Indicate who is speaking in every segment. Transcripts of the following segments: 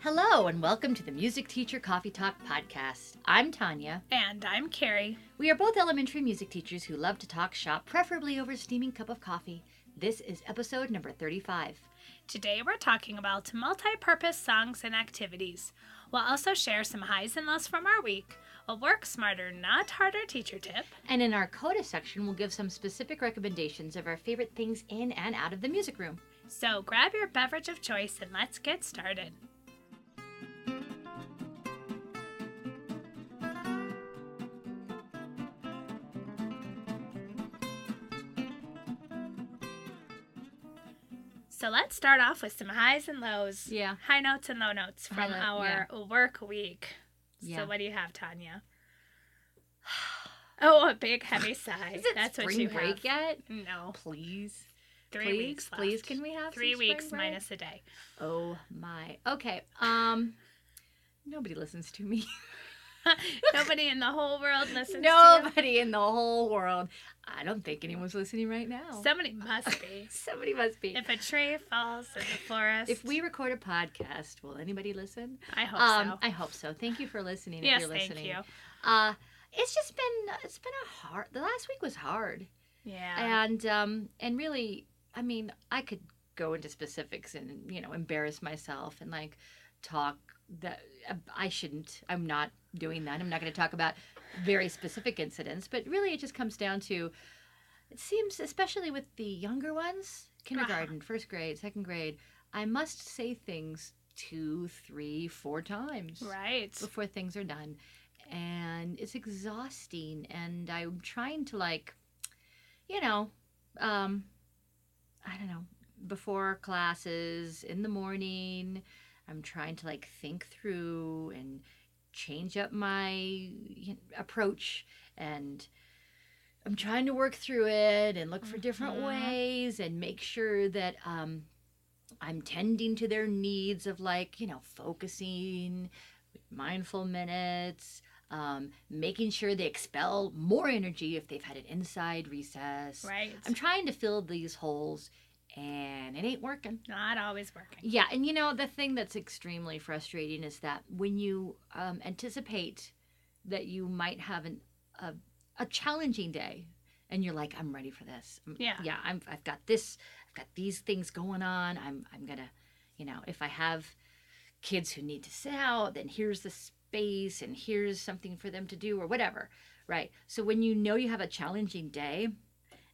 Speaker 1: Hello, and welcome to the Music Teacher Coffee Talk podcast. I'm Tanya.
Speaker 2: And I'm Carrie.
Speaker 1: We are both elementary music teachers who love to talk shop, preferably over a steaming cup of coffee. This is episode number 35.
Speaker 2: Today we're talking about multi purpose songs and activities. We'll also share some highs and lows from our week, a work smarter, not harder teacher tip,
Speaker 1: And in our coda section, we'll give some specific recommendations of our favorite things in and out of the music room.
Speaker 2: so grab your beverage of choice and let's get started. So let's start off with some highs and lows.
Speaker 1: Yeah.
Speaker 2: High notes and low notes from
Speaker 1: note,
Speaker 2: our work week.
Speaker 1: Yeah.
Speaker 2: So what do you have, Tanya? Oh, a big heavy sigh.
Speaker 1: Is it
Speaker 2: That's
Speaker 1: spring
Speaker 2: what you
Speaker 1: break
Speaker 2: have.
Speaker 1: yet?
Speaker 2: No,
Speaker 1: Please.
Speaker 2: three
Speaker 1: please,
Speaker 2: weeks.
Speaker 1: please, can we have
Speaker 2: three weeks
Speaker 1: break?
Speaker 2: minus a day?
Speaker 1: Oh my. Okay. Um. Nobody listens to me.
Speaker 2: Nobody in the whole world listens to
Speaker 1: Nobody in the whole world. I don't think anyone's listening right now.
Speaker 2: Somebody must be.
Speaker 1: Somebody must be.
Speaker 2: if a tree falls in the forest,
Speaker 1: If we record a podcast, will anybody listen?
Speaker 2: I hope
Speaker 1: um,
Speaker 2: so.
Speaker 1: I hope so. Thank you for listening.
Speaker 2: yes,
Speaker 1: if you're
Speaker 2: thank
Speaker 1: listening.
Speaker 2: you.
Speaker 1: Uh, it's just been it's been a hard. The last week was hard,
Speaker 2: Yeah.
Speaker 1: and um, and really, I mean, I could go into specifics and you know embarrass myself and like talk that I shouldn't. I'm not doing that. I'm not going to talk about very specific incidents, but really, it just comes down to. It seems, especially with the younger ones, kindergarten, first grade, second grade, I must say things two, three, four times
Speaker 2: right.
Speaker 1: before things are done and it's exhausting and i'm trying to like you know um i don't know before classes in the morning i'm trying to like think through and change up my you know, approach and i'm trying to work through it and look for different
Speaker 2: Mhm.
Speaker 1: ways and make sure that um i'm tending to their needs of like you know focusing mindful minutes, um, making sure they expel more energy if they've had an inside recess.
Speaker 2: Right.
Speaker 1: I'm trying to fill these holes, and it ain't working.
Speaker 2: Not always working.
Speaker 1: Yeah, and you know, the thing that's extremely frustrating is that when you um, anticipate that you might have an, a, a challenging day, and you're like, I'm ready for this.
Speaker 2: Yeah.
Speaker 1: Yeah, I'm, I've got this, I've got these things going on. I'm, I'm going to, you know, if I have kids who need to sit out, then here's the space and here's something for them to do or whatever. Right. So when you know you have a challenging day,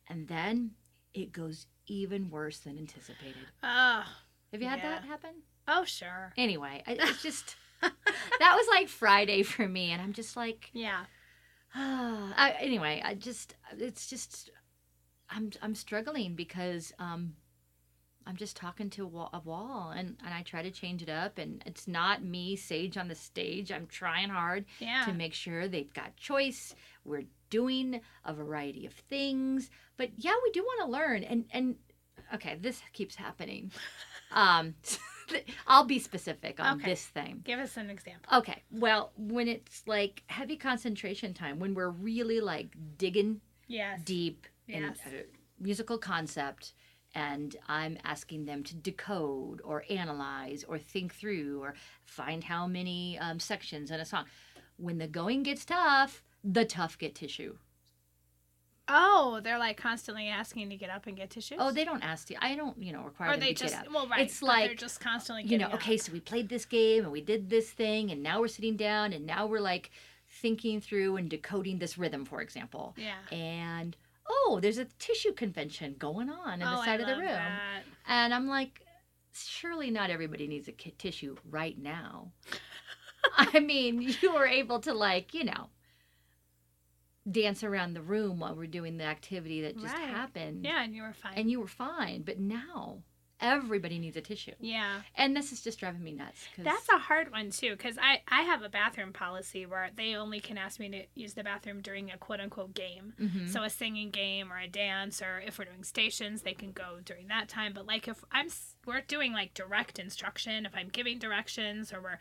Speaker 1: and then it goes even worse than anticipated.
Speaker 2: Oh.
Speaker 1: Have you had
Speaker 2: Yeah.
Speaker 1: that happen?
Speaker 2: Oh, sure.
Speaker 1: Anyway, I- it's just that was like Friday for me, and I'm just like,
Speaker 2: Yeah.
Speaker 1: I, anyway, I just it's just I'm I'm struggling because um I'm just talking to a wall, a wall, and and I try to change it up, and it's not me sage on the stage. I'm trying hard
Speaker 2: Yeah.
Speaker 1: to make sure they've got choice. We're doing a variety of things, but yeah, we do want to learn. And and okay, this keeps happening. Um, I'll be specific on
Speaker 2: Okay.
Speaker 1: this thing.
Speaker 2: Give us an example.
Speaker 1: Okay, well, when it's like heavy concentration time, when we're really like digging
Speaker 2: Yes.
Speaker 1: deep in
Speaker 2: Yes.
Speaker 1: a musical concept and I'm asking them to decode or analyze or think through or find how many um, sections in a song. When the going gets tough, the tough get tissue.
Speaker 2: Oh, they're like constantly asking to get up and get tissues.
Speaker 1: Oh, they don't ask you. I don't, you know, require
Speaker 2: Or
Speaker 1: them
Speaker 2: they
Speaker 1: to
Speaker 2: just
Speaker 1: get up.
Speaker 2: well, right?
Speaker 1: It's
Speaker 2: like they're just constantly
Speaker 1: you know,
Speaker 2: getting
Speaker 1: okay, so we played this game and we did this thing and now we're sitting down and now we're like thinking through and decoding this rhythm, for example.
Speaker 2: Yeah.
Speaker 1: And oh, there's a tissue convention going on in
Speaker 2: oh,
Speaker 1: the side
Speaker 2: I
Speaker 1: of the room.
Speaker 2: That.
Speaker 1: And I'm like, surely not everybody needs a tissue right now. I mean, you were able to, like, you know, dance around the room while we're doing the activity that just
Speaker 2: Right.
Speaker 1: happened.
Speaker 2: Yeah, and you were fine.
Speaker 1: And you were fine. But now everybody needs a tissue.
Speaker 2: yeah.
Speaker 1: And this is just driving me nuts. 'cause-
Speaker 2: That's a hard one too, because I I have a bathroom policy where they only can ask me to use the bathroom during a quote unquote game.
Speaker 1: Mhm.
Speaker 2: So a singing game or a dance, or if we're doing stations, they can go during that time. But like if I'm we're doing like direct instruction, if I'm giving directions or we're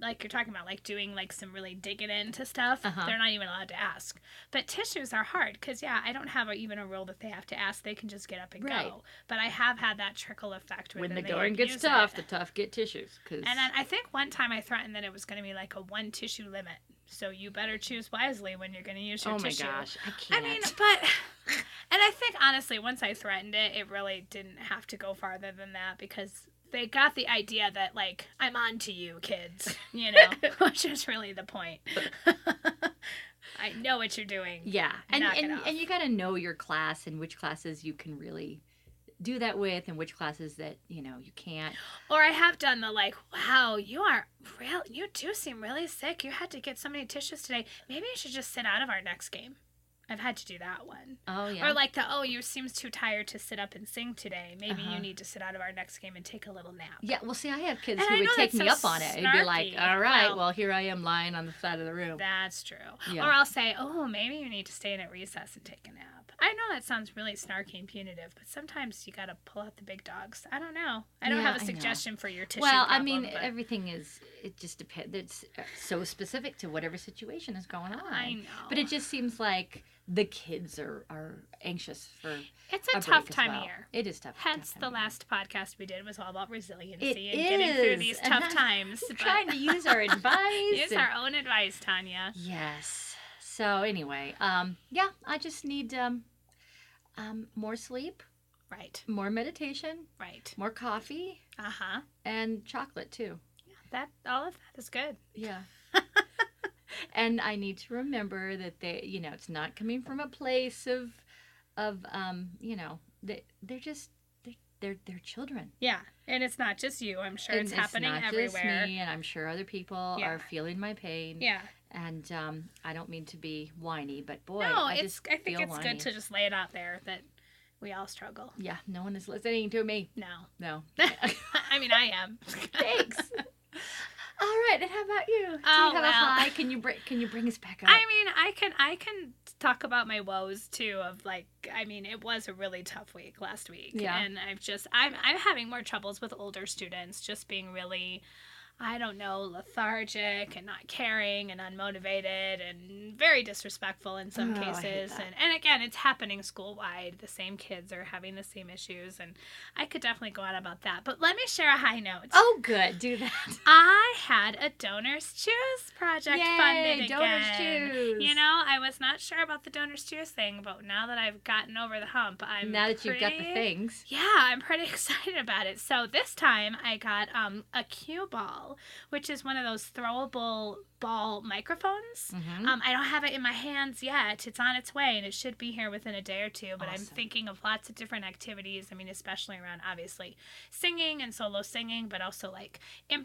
Speaker 2: like you're talking about, like doing like some really digging into stuff,
Speaker 1: Uh-huh.
Speaker 2: they're not even allowed to ask. But tissues are hard because yeah, I don't have a, even a rule that they have to ask. They can just get up and
Speaker 1: Right.
Speaker 2: go. But I have had that trickle effect
Speaker 1: when the going gets tough,
Speaker 2: it.
Speaker 1: the tough get tissues. Cause
Speaker 2: And then I think one time I threatened that it was going to be like a one tissue limit. So you better choose wisely when you're going to use your tissue.
Speaker 1: oh my gosh, I
Speaker 2: I
Speaker 1: can't.
Speaker 2: mean, but and I think honestly, once I threatened it, it really didn't have to go farther than that because they got the idea that like I'm on to you, kids. You know, which is really the point. I know what you're doing.
Speaker 1: yeah, and
Speaker 2: knock
Speaker 1: and, and you got to know your class and which classes you can really do that with, and which classes that you know you can't.
Speaker 2: Or I have done the like, wow, you are real. You do seem really sick. You had to get so many tissues today. Maybe you should just sit out of our next game. I've had to do that one.
Speaker 1: Oh yeah.
Speaker 2: Or like the, oh, you seems too tired to sit up and sing today. Maybe
Speaker 1: Uh-huh.
Speaker 2: you need to sit out of our next game and take a little nap.
Speaker 1: yeah, well, see, I have kids
Speaker 2: And
Speaker 1: who
Speaker 2: I
Speaker 1: would take me
Speaker 2: so
Speaker 1: up on it. It'd be like, all right,
Speaker 2: Well-
Speaker 1: well, here I am lying on the side of the room.
Speaker 2: That's true.
Speaker 1: Yeah.
Speaker 2: Or I'll say, oh, maybe you need to stay in at recess and take a nap. I know that sounds really snarky and punitive, but sometimes you got to pull out the big dogs. I don't know. I don't
Speaker 1: Yeah,
Speaker 2: have a suggestion for your tissue.
Speaker 1: well, I mean,
Speaker 2: but
Speaker 1: everything is. It just depends. It's uh, so specific to whatever situation is going on.
Speaker 2: I know.
Speaker 1: But it just seems like the kids are are anxious for
Speaker 2: it's
Speaker 1: a
Speaker 2: a tough time
Speaker 1: well.
Speaker 2: of year.
Speaker 1: It is tough.
Speaker 2: Hence,
Speaker 1: tough
Speaker 2: the
Speaker 1: year.
Speaker 2: last podcast we did was all about resiliency
Speaker 1: It
Speaker 2: and getting through these
Speaker 1: and
Speaker 2: tough times.
Speaker 1: Trying to use our advice.
Speaker 2: Use
Speaker 1: and-
Speaker 2: our own advice, Tanya.
Speaker 1: Yes. So anyway, um, yeah, I just need um, um, more sleep,
Speaker 2: Right,
Speaker 1: more meditation,
Speaker 2: right.
Speaker 1: more coffee,
Speaker 2: Uh huh.
Speaker 1: and chocolate too.
Speaker 2: Yeah, that all of that is good.
Speaker 1: Yeah. And I need to remember that they, you know, it's not coming from a place of, of, um, you know, they they're just they're they're, they're children.
Speaker 2: Yeah, and it's not just you. I'm sure
Speaker 1: And
Speaker 2: it's happening
Speaker 1: not
Speaker 2: everywhere.
Speaker 1: Just me, and I'm sure other people
Speaker 2: Yeah.
Speaker 1: are feeling my pain.
Speaker 2: Yeah.
Speaker 1: And um, I don't mean to be whiny, but boy,
Speaker 2: no,
Speaker 1: I
Speaker 2: it's.
Speaker 1: just
Speaker 2: I think
Speaker 1: feel
Speaker 2: it's
Speaker 1: whiny.
Speaker 2: good to just lay it out there that we all struggle.
Speaker 1: Yeah, no one is listening to me.
Speaker 2: No,
Speaker 1: No.
Speaker 2: I mean I am.
Speaker 1: Thanks. All right, and how about you? Do
Speaker 2: Oh,
Speaker 1: you have
Speaker 2: well.
Speaker 1: a high? Can you bring Can you bring us back up?
Speaker 2: I mean, I can I can talk about my woes too. Of like, I mean, it was a really tough week last week,
Speaker 1: Yeah.
Speaker 2: and I've just I'm I'm having more troubles with older students, just being really. I don't know, lethargic and not caring and unmotivated and very disrespectful in some
Speaker 1: Oh,
Speaker 2: cases. And, and again, it's happening school wide. The same kids are having the same issues. And I could definitely go on about that. But let me share a high note.
Speaker 1: oh, good. Do that.
Speaker 2: I had a Donors Choose project
Speaker 1: Yay,
Speaker 2: funded again.
Speaker 1: Donors Choose.
Speaker 2: You know, I was not sure about the Donors Choose thing, but now that I've gotten over the hump, I'm
Speaker 1: now that you've got the things.
Speaker 2: Yeah, I'm pretty excited about it. So this time I got um, a Qball, which is one of those throwable ball microphones.
Speaker 1: Mhm.
Speaker 2: Um, I don't have it in my hands yet. It's on its way, and it should be here within a day or two. But I'm thinking of lots of different activities. I mean, especially around obviously singing and solo singing, but also like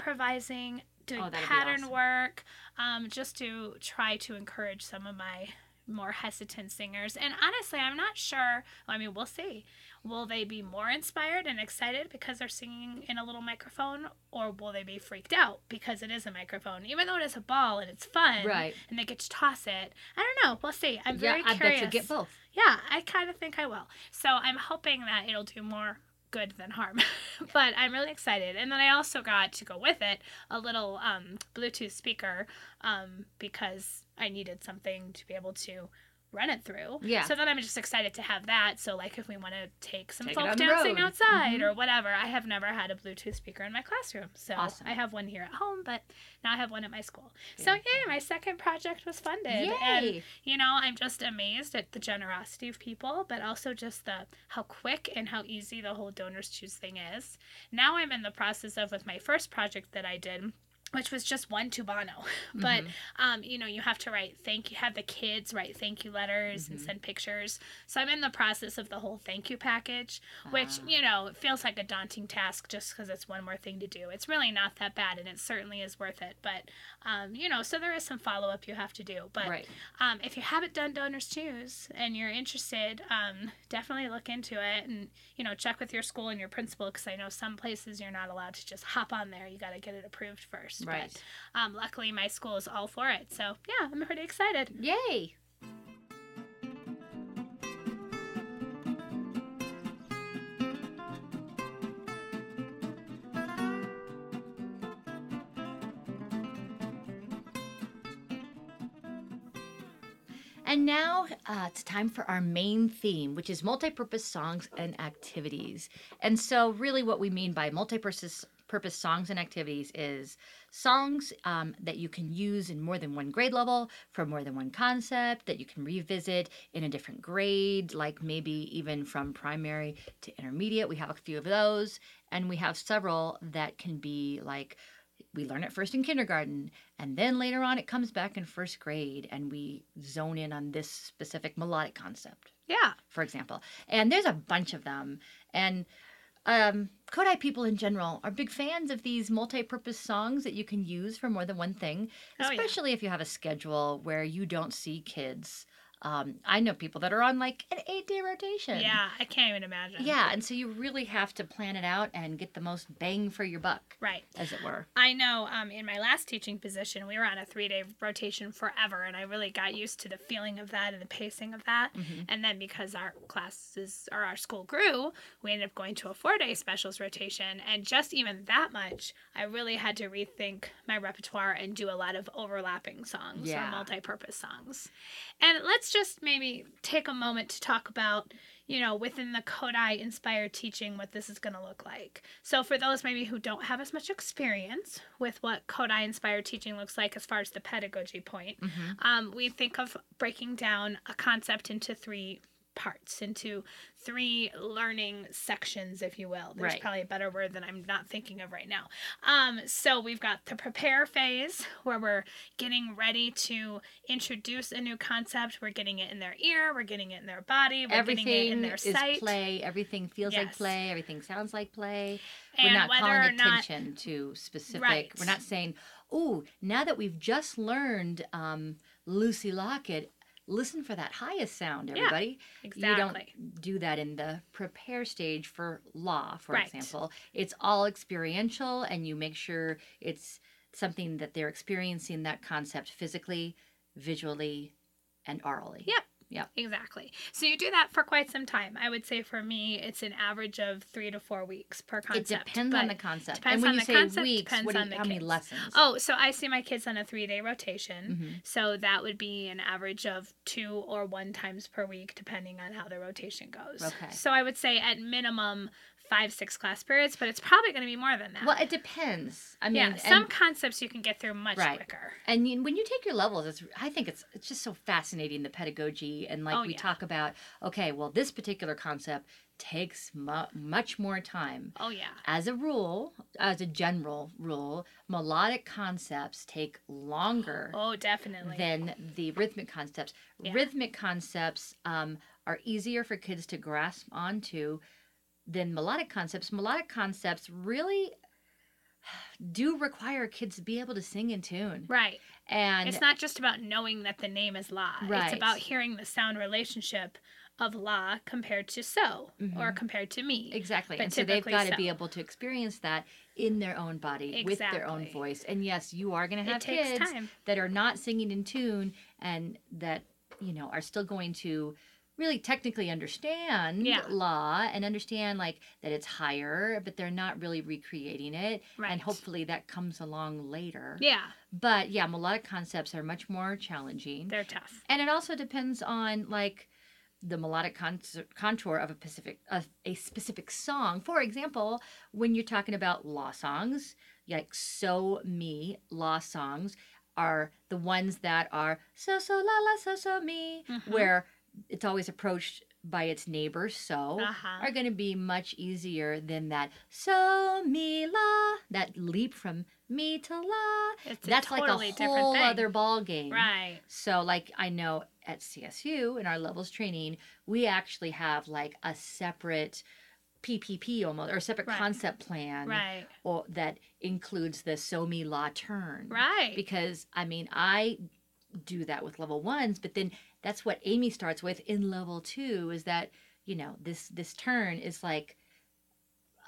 Speaker 2: improvising, doing
Speaker 1: Oh,
Speaker 2: pattern
Speaker 1: awesome.
Speaker 2: work, um, just to try to encourage some of my more hesitant singers. And honestly, I'm not sure. I mean, we'll see. Will they be more inspired and excited because they're singing in a little microphone, or will they be freaked out because it is a microphone, even though it is a ball and it's fun,
Speaker 1: Right.
Speaker 2: And they get to toss it. I don't know. We'll see. I'm very
Speaker 1: yeah, I
Speaker 2: curious.
Speaker 1: bet you get both.
Speaker 2: Yeah, I kind of think I will. So I'm hoping that it'll do more good than harm. but I'm really excited. And then I also got to go with it a little um, Bluetooth speaker um, because I needed something to be able to run it through.
Speaker 1: Yeah.
Speaker 2: So then I'm just excited to have that. So like if we want to take some
Speaker 1: Take
Speaker 2: folk dancing outside
Speaker 1: Mhm.
Speaker 2: or whatever, I have never had a Bluetooth speaker in my classroom. So
Speaker 1: Awesome.
Speaker 2: I have one here at home, but now I have one at my school. so yay, my second project was funded.
Speaker 1: Yay.
Speaker 2: And you know, I'm just amazed at the generosity of people, but also just the how quick and how easy the whole donors choose thing is. Now I'm in the process of with my first project that I did. Which was just one Tubano, but
Speaker 1: Mhm.
Speaker 2: um, you know you have to write thank you, have the kids write thank you letters and
Speaker 1: Mhm.
Speaker 2: send pictures. So I'm in the process of the whole thank you package, which
Speaker 1: Ah.
Speaker 2: you know feels like a daunting task just because it's one more thing to do. It's really not that bad, and it certainly is worth it. But um, you know, so there is some follow up you have to do. But
Speaker 1: right.
Speaker 2: um, if you haven't done Donors Choose and you're interested, um, definitely look into it and you know check with your school and your principal because I know some places you're not allowed to just hop on there. You got to get it approved first first.
Speaker 1: Right.
Speaker 2: But, um, luckily, my school is all for it. So yeah, I'm pretty excited.
Speaker 1: Yay! And now uh, it's time for our main theme, which is multi-purpose songs and activities. And so, really, what we mean by multi-purpose purpose songs and activities is songs um, that you can use in more than one grade level for more than one concept that you can revisit in a different grade, like maybe even from primary to intermediate. We have a few of those, and we have several that can be like we learn it first in kindergarten and then later on it comes back in first grade and we zone in on this specific melodic concept
Speaker 2: Yeah.
Speaker 1: for example and there's a bunch of them and um, Kodály people in general are big fans of these multi-purpose songs that you can use for more than one thing,
Speaker 2: Oh, yeah.
Speaker 1: especially if you have a schedule where you don't see kids. Um, I know people that are on like an eight-day rotation.
Speaker 2: Yeah. I can't even imagine.
Speaker 1: Yeah, and so you really have to plan it out and get the most bang for your buck,
Speaker 2: Right.
Speaker 1: as it were.
Speaker 2: I know um, in my last teaching position, we were on a three day rotation forever, and I really got used to the feeling of that and the pacing of that.
Speaker 1: Mhm.
Speaker 2: And then because our classes or our school grew, we ended up going to a four day specials rotation. And just even that much, I really had to rethink my repertoire and do a lot of overlapping songs
Speaker 1: Yeah.
Speaker 2: or multi purpose songs. And let's just maybe take a moment to talk about you know, within the Kodály inspired teaching, what this is going to look like. So, for those maybe who don't have as much experience with what Kodály inspired teaching looks like as far as the pedagogy point,
Speaker 1: Mhm.
Speaker 2: um, we think of breaking down a concept into three parts, into three learning sections, if you will. There's
Speaker 1: Right.
Speaker 2: probably a better word that I'm not thinking of right now. Um, so, we've got the prepare phase where we're getting ready to introduce a new concept. We're getting it in their ear, we're getting it in their body, we're getting it
Speaker 1: Everything
Speaker 2: in their
Speaker 1: is
Speaker 2: sight.
Speaker 1: play. Everything feels like play. Everything sounds like play.
Speaker 2: And
Speaker 1: we're not
Speaker 2: whether
Speaker 1: calling
Speaker 2: or not
Speaker 1: attention to specific.
Speaker 2: Right.
Speaker 1: We're not saying, "Oh, now that we've just learned um, Lucy Locket, listen for that highest sound,
Speaker 2: Yeah,
Speaker 1: everybody."
Speaker 2: exactly.
Speaker 1: You don't do that in the prepare stage for la, for
Speaker 2: Right.
Speaker 1: example. It's all experiential, and you make sure it's something that they're experiencing that concept physically, visually, and orally.
Speaker 2: Yep.
Speaker 1: Yep.
Speaker 2: Exactly. So you do that for quite some time. I would say for me, it's an average of three to four weeks per concept.
Speaker 1: It depends on the concept.
Speaker 2: depends
Speaker 1: and when
Speaker 2: on
Speaker 1: you
Speaker 2: the
Speaker 1: say
Speaker 2: concept,
Speaker 1: weeks,
Speaker 2: depends
Speaker 1: what you,
Speaker 2: on the
Speaker 1: how many
Speaker 2: kids.
Speaker 1: lessons?
Speaker 2: Oh, so I see my kids on a three day rotation.
Speaker 1: Mhm.
Speaker 2: So that would be an average of two or one times per week, depending on how the rotation goes.
Speaker 1: Okay.
Speaker 2: So I would say at minimum five, six class periods, but it's probably going to be more than that.
Speaker 1: Well, it depends. I mean,
Speaker 2: yeah,
Speaker 1: and,
Speaker 2: some concepts you can get through much
Speaker 1: Right.
Speaker 2: quicker.
Speaker 1: and you, when you take your levels, it's I think it's it's just so fascinating the pedagogy and like
Speaker 2: Oh,
Speaker 1: we
Speaker 2: yeah.
Speaker 1: talk about. Okay, well, this particular concept takes mu- much more time.
Speaker 2: Oh, yeah.
Speaker 1: As a rule, as a general rule, melodic concepts take longer
Speaker 2: Oh, definitely.
Speaker 1: than the rhythmic concepts.
Speaker 2: Yeah.
Speaker 1: Rhythmic concepts um, are easier for kids to grasp onto than melodic concepts. Melodic concepts really do require kids to be able to sing in tune.
Speaker 2: right.
Speaker 1: And
Speaker 2: it's not just about knowing that the name is la.
Speaker 1: Right.
Speaker 2: It's about hearing the sound relationship of la compared to so or
Speaker 1: Mhm.
Speaker 2: compared to me.
Speaker 1: exactly.
Speaker 2: but
Speaker 1: And so they've got to be able to experience that in their own body with their own voice. And yes, you are going to have kids
Speaker 2: time.
Speaker 1: that are not singing in tune and that, you know, are still going to really technically understand
Speaker 2: Yeah.
Speaker 1: la and understand like that it's higher, but they're not really recreating it.
Speaker 2: Right.
Speaker 1: And hopefully that comes along later.
Speaker 2: Yeah,
Speaker 1: But yeah, melodic concepts are much more challenging.
Speaker 2: they're tough.
Speaker 1: and it also depends on like the melodic con- contour of a specific of a specific song. For example, when you're talking about la songs, like "So Me" la songs are the ones that are "So So La La So So Me,"
Speaker 2: Mhm.
Speaker 1: where it's always approached by its neighbor "So."
Speaker 2: Uh-huh.
Speaker 1: Are going to be much easier than that "So Me La" that leap from me to la.
Speaker 2: It's a
Speaker 1: That's
Speaker 2: totally
Speaker 1: like a
Speaker 2: different
Speaker 1: whole other ball game.
Speaker 2: Right.
Speaker 1: So, like, I know at CSU in our levels training, we actually have like a separate PPP almost or a separate
Speaker 2: Right.
Speaker 1: concept plan
Speaker 2: Right.
Speaker 1: or that includes the so me la turn.
Speaker 2: Right.
Speaker 1: Because I mean, I do that with level ones, but then that's what Amy starts with in level two is that you know this this turn is like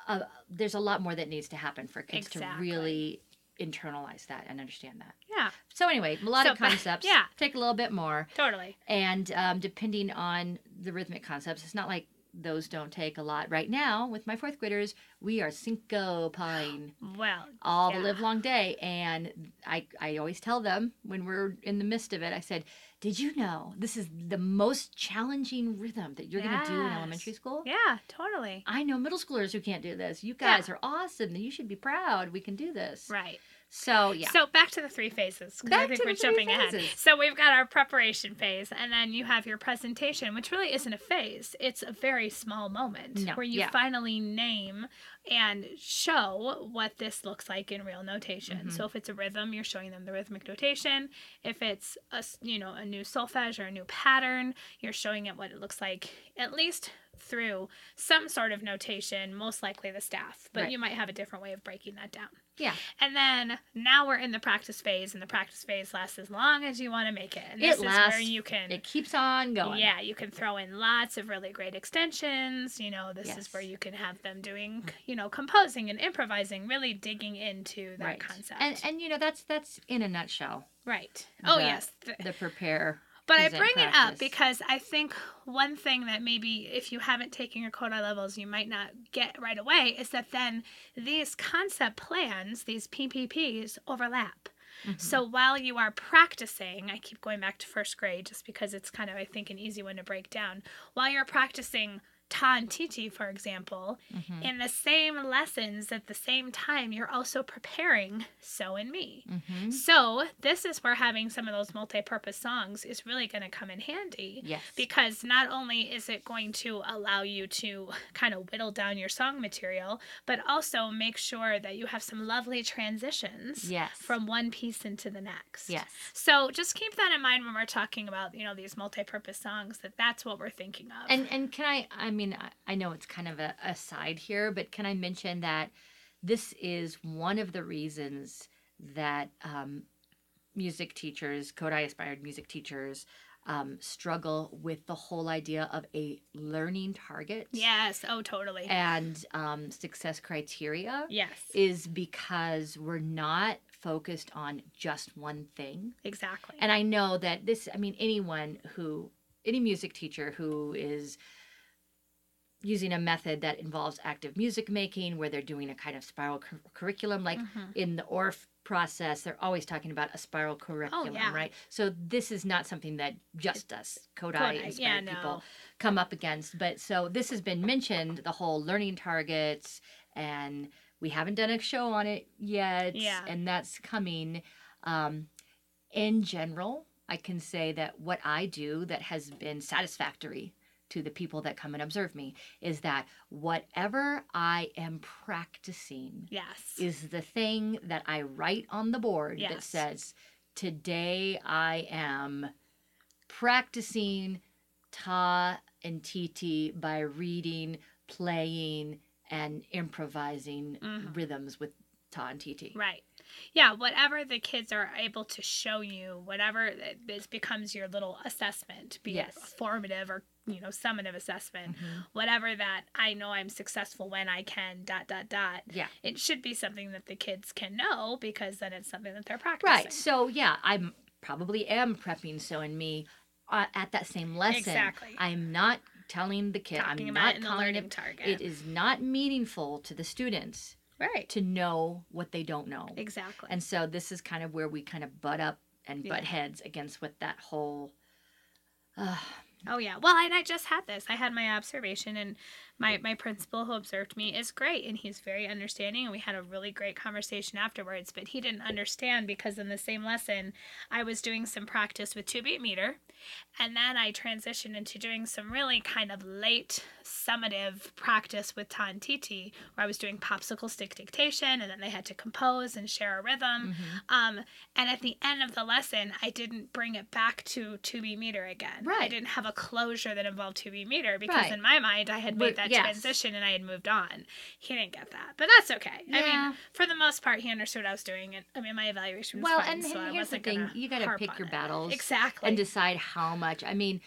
Speaker 1: uh, there's a lot more that needs to happen for kids to really internalize that and understand that.
Speaker 2: yeah.
Speaker 1: So anyway, melodic
Speaker 2: So,
Speaker 1: concepts
Speaker 2: yeah.
Speaker 1: take a little bit more,
Speaker 2: Totally.
Speaker 1: and um, depending on the rhythmic concepts, it's not like those don't take a lot. Right now, with my fourth graders, we are syncopine
Speaker 2: Well.
Speaker 1: all
Speaker 2: Yeah.
Speaker 1: the live long day, and I I always tell them when we're in the midst of it, I said, Did you know this is the most challenging rhythm that you're going to do in elementary school?
Speaker 2: Yeah, totally.
Speaker 1: I know middle schoolers who can't do this. You
Speaker 2: Yeah.
Speaker 1: guys are awesome. You should be proud. We can do this.
Speaker 2: Right.
Speaker 1: So, yeah.
Speaker 2: So back to the three phases. 'cause I think we're jumping ahead. So we've got our preparation phase, and then you have your presentation, which really isn't a phase. It's a very small moment
Speaker 1: No,
Speaker 2: where you
Speaker 1: yeah.
Speaker 2: finally name and show what this looks like in real notation.
Speaker 1: Mm-hmm.
Speaker 2: So if it's a rhythm, you're showing them the rhythmic notation. If it's a you know a new solfege or a new pattern, you're showing it what it looks like at least through some sort of notation, most likely the staff, but
Speaker 1: Right.
Speaker 2: you might have a different way of breaking that down.
Speaker 1: Yeah.
Speaker 2: And then now we're in the practice phase, and the practice phase lasts as long as you want to make it. And
Speaker 1: It
Speaker 2: this is
Speaker 1: lasts-
Speaker 2: where you can,
Speaker 1: It keeps on going.
Speaker 2: yeah, you can throw in lots of really great extensions. You know, this
Speaker 1: Yes.
Speaker 2: is where you can have them doing, you know, composing and improvising, really digging into that
Speaker 1: Right.
Speaker 2: concept.
Speaker 1: And, and, you know, that's that's in a nutshell
Speaker 2: right. Oh
Speaker 1: the-
Speaker 2: yes. The-
Speaker 1: the prepare.
Speaker 2: But I bring it up because I think one thing that maybe if you haven't taken your Kodály levels, you might not get right away is that then these concept plans, these PPPs, overlap.
Speaker 1: Mm-hmm.
Speaker 2: So while you are practicing, I keep going back to first grade just because it's kind of, I think, an easy one to break down. While you're practicing Ta and Titi, for example,
Speaker 1: Mm-hmm.
Speaker 2: in the same lessons at the same time, you're also preparing So and Me.
Speaker 1: hmm
Speaker 2: So this is where having some of those multi-purpose songs is really going to come in handy
Speaker 1: Yes.
Speaker 2: because not only is it going to allow you to kind of whittle down your song material, but also make sure that you have some lovely transitions
Speaker 1: yes.
Speaker 2: from one piece into the next.
Speaker 1: yes.
Speaker 2: So just keep that in mind when we're talking about, you know, these multi-purpose songs that that's what we're thinking of.
Speaker 1: And and can I? I mean, I, I know it's kind of a aside here, but can I mention that this is one of the reasons that um, music teachers, Kodály aspired music teachers, um, struggle with the whole idea of a learning target
Speaker 2: yes, oh totally.
Speaker 1: and um, success criteria.
Speaker 2: yes.
Speaker 1: Is because we're not focused on just one thing.
Speaker 2: exactly.
Speaker 1: And I know that this, I mean, anyone who, any music teacher who is using a method that involves active music making, where they're doing a kind of spiral cur- curriculum, like
Speaker 2: Mhm.
Speaker 1: in the Orff process, they're always talking about a spiral curriculum,
Speaker 2: Oh, yeah.
Speaker 1: right? So this is not something that just us Kodály,
Speaker 2: Kodály,
Speaker 1: inspired
Speaker 2: yeah,
Speaker 1: people
Speaker 2: no.
Speaker 1: come up against. But so this has been mentioned, the whole learning targets, and we haven't done a show on it yet.
Speaker 2: Yeah.
Speaker 1: And that's coming. Um, in general, I can say that what I do that has been satisfactory to the people that come and observe me is that whatever I am practicing
Speaker 2: Yes.
Speaker 1: is the thing that I write on the board that says, Today I am practicing ta and titi by reading, playing, and improvising
Speaker 2: Mhm.
Speaker 1: rhythms with ta and titi.
Speaker 2: Right. Yeah, whatever the kids are able to show you, whatever this becomes your little assessment, be
Speaker 1: Yes.
Speaker 2: it formative or you know summative assessment,
Speaker 1: Mhm.
Speaker 2: whatever that I know I'm successful when I can dot dot dot.
Speaker 1: Yeah.
Speaker 2: It should be something that the kids can know because then it's something that they're practicing.
Speaker 1: Right. So yeah, I'm probably am prepping so in me uh, at that same lesson.
Speaker 2: Exactly.
Speaker 1: I'm not telling the kid.
Speaker 2: Talking
Speaker 1: I'm
Speaker 2: about
Speaker 1: not
Speaker 2: the
Speaker 1: calling
Speaker 2: learning
Speaker 1: it.
Speaker 2: target.
Speaker 1: It is not meaningful to the students
Speaker 2: right.
Speaker 1: to know what they don't know.
Speaker 2: Exactly.
Speaker 1: And so this is kind of where we kind of butt up and butt
Speaker 2: Yeah.
Speaker 1: heads against what that whole. Uh,
Speaker 2: Oh yeah. Well, and I just had this. I had my observation, and my my principal who observed me is great, and he's very understanding, and we had a really great conversation afterwards. But he didn't understand because in the same lesson, I was doing some practice with two beat meter, and then I transitioned into doing some really kind of late summative practice with Tan Titi, where I was doing popsicle stick dictation, and then they had to compose and share a rhythm.
Speaker 1: mhm.
Speaker 2: Um, and at the end of the lesson, I didn't bring it back to 2B meter again.
Speaker 1: right I
Speaker 2: didn't have a closure that involved 2B meter because
Speaker 1: Right.
Speaker 2: in my mind, I had
Speaker 1: But-
Speaker 2: made that
Speaker 1: yes.
Speaker 2: transition and I had moved on. He didn't get that, but that's okay. I mean, for the most part, he understood what I was doing, and I mean, my evaluation was
Speaker 1: Well,
Speaker 2: fine,
Speaker 1: and
Speaker 2: so I
Speaker 1: here's the thing: you got to pick your battles
Speaker 2: exactly
Speaker 1: and decide how much. I mean,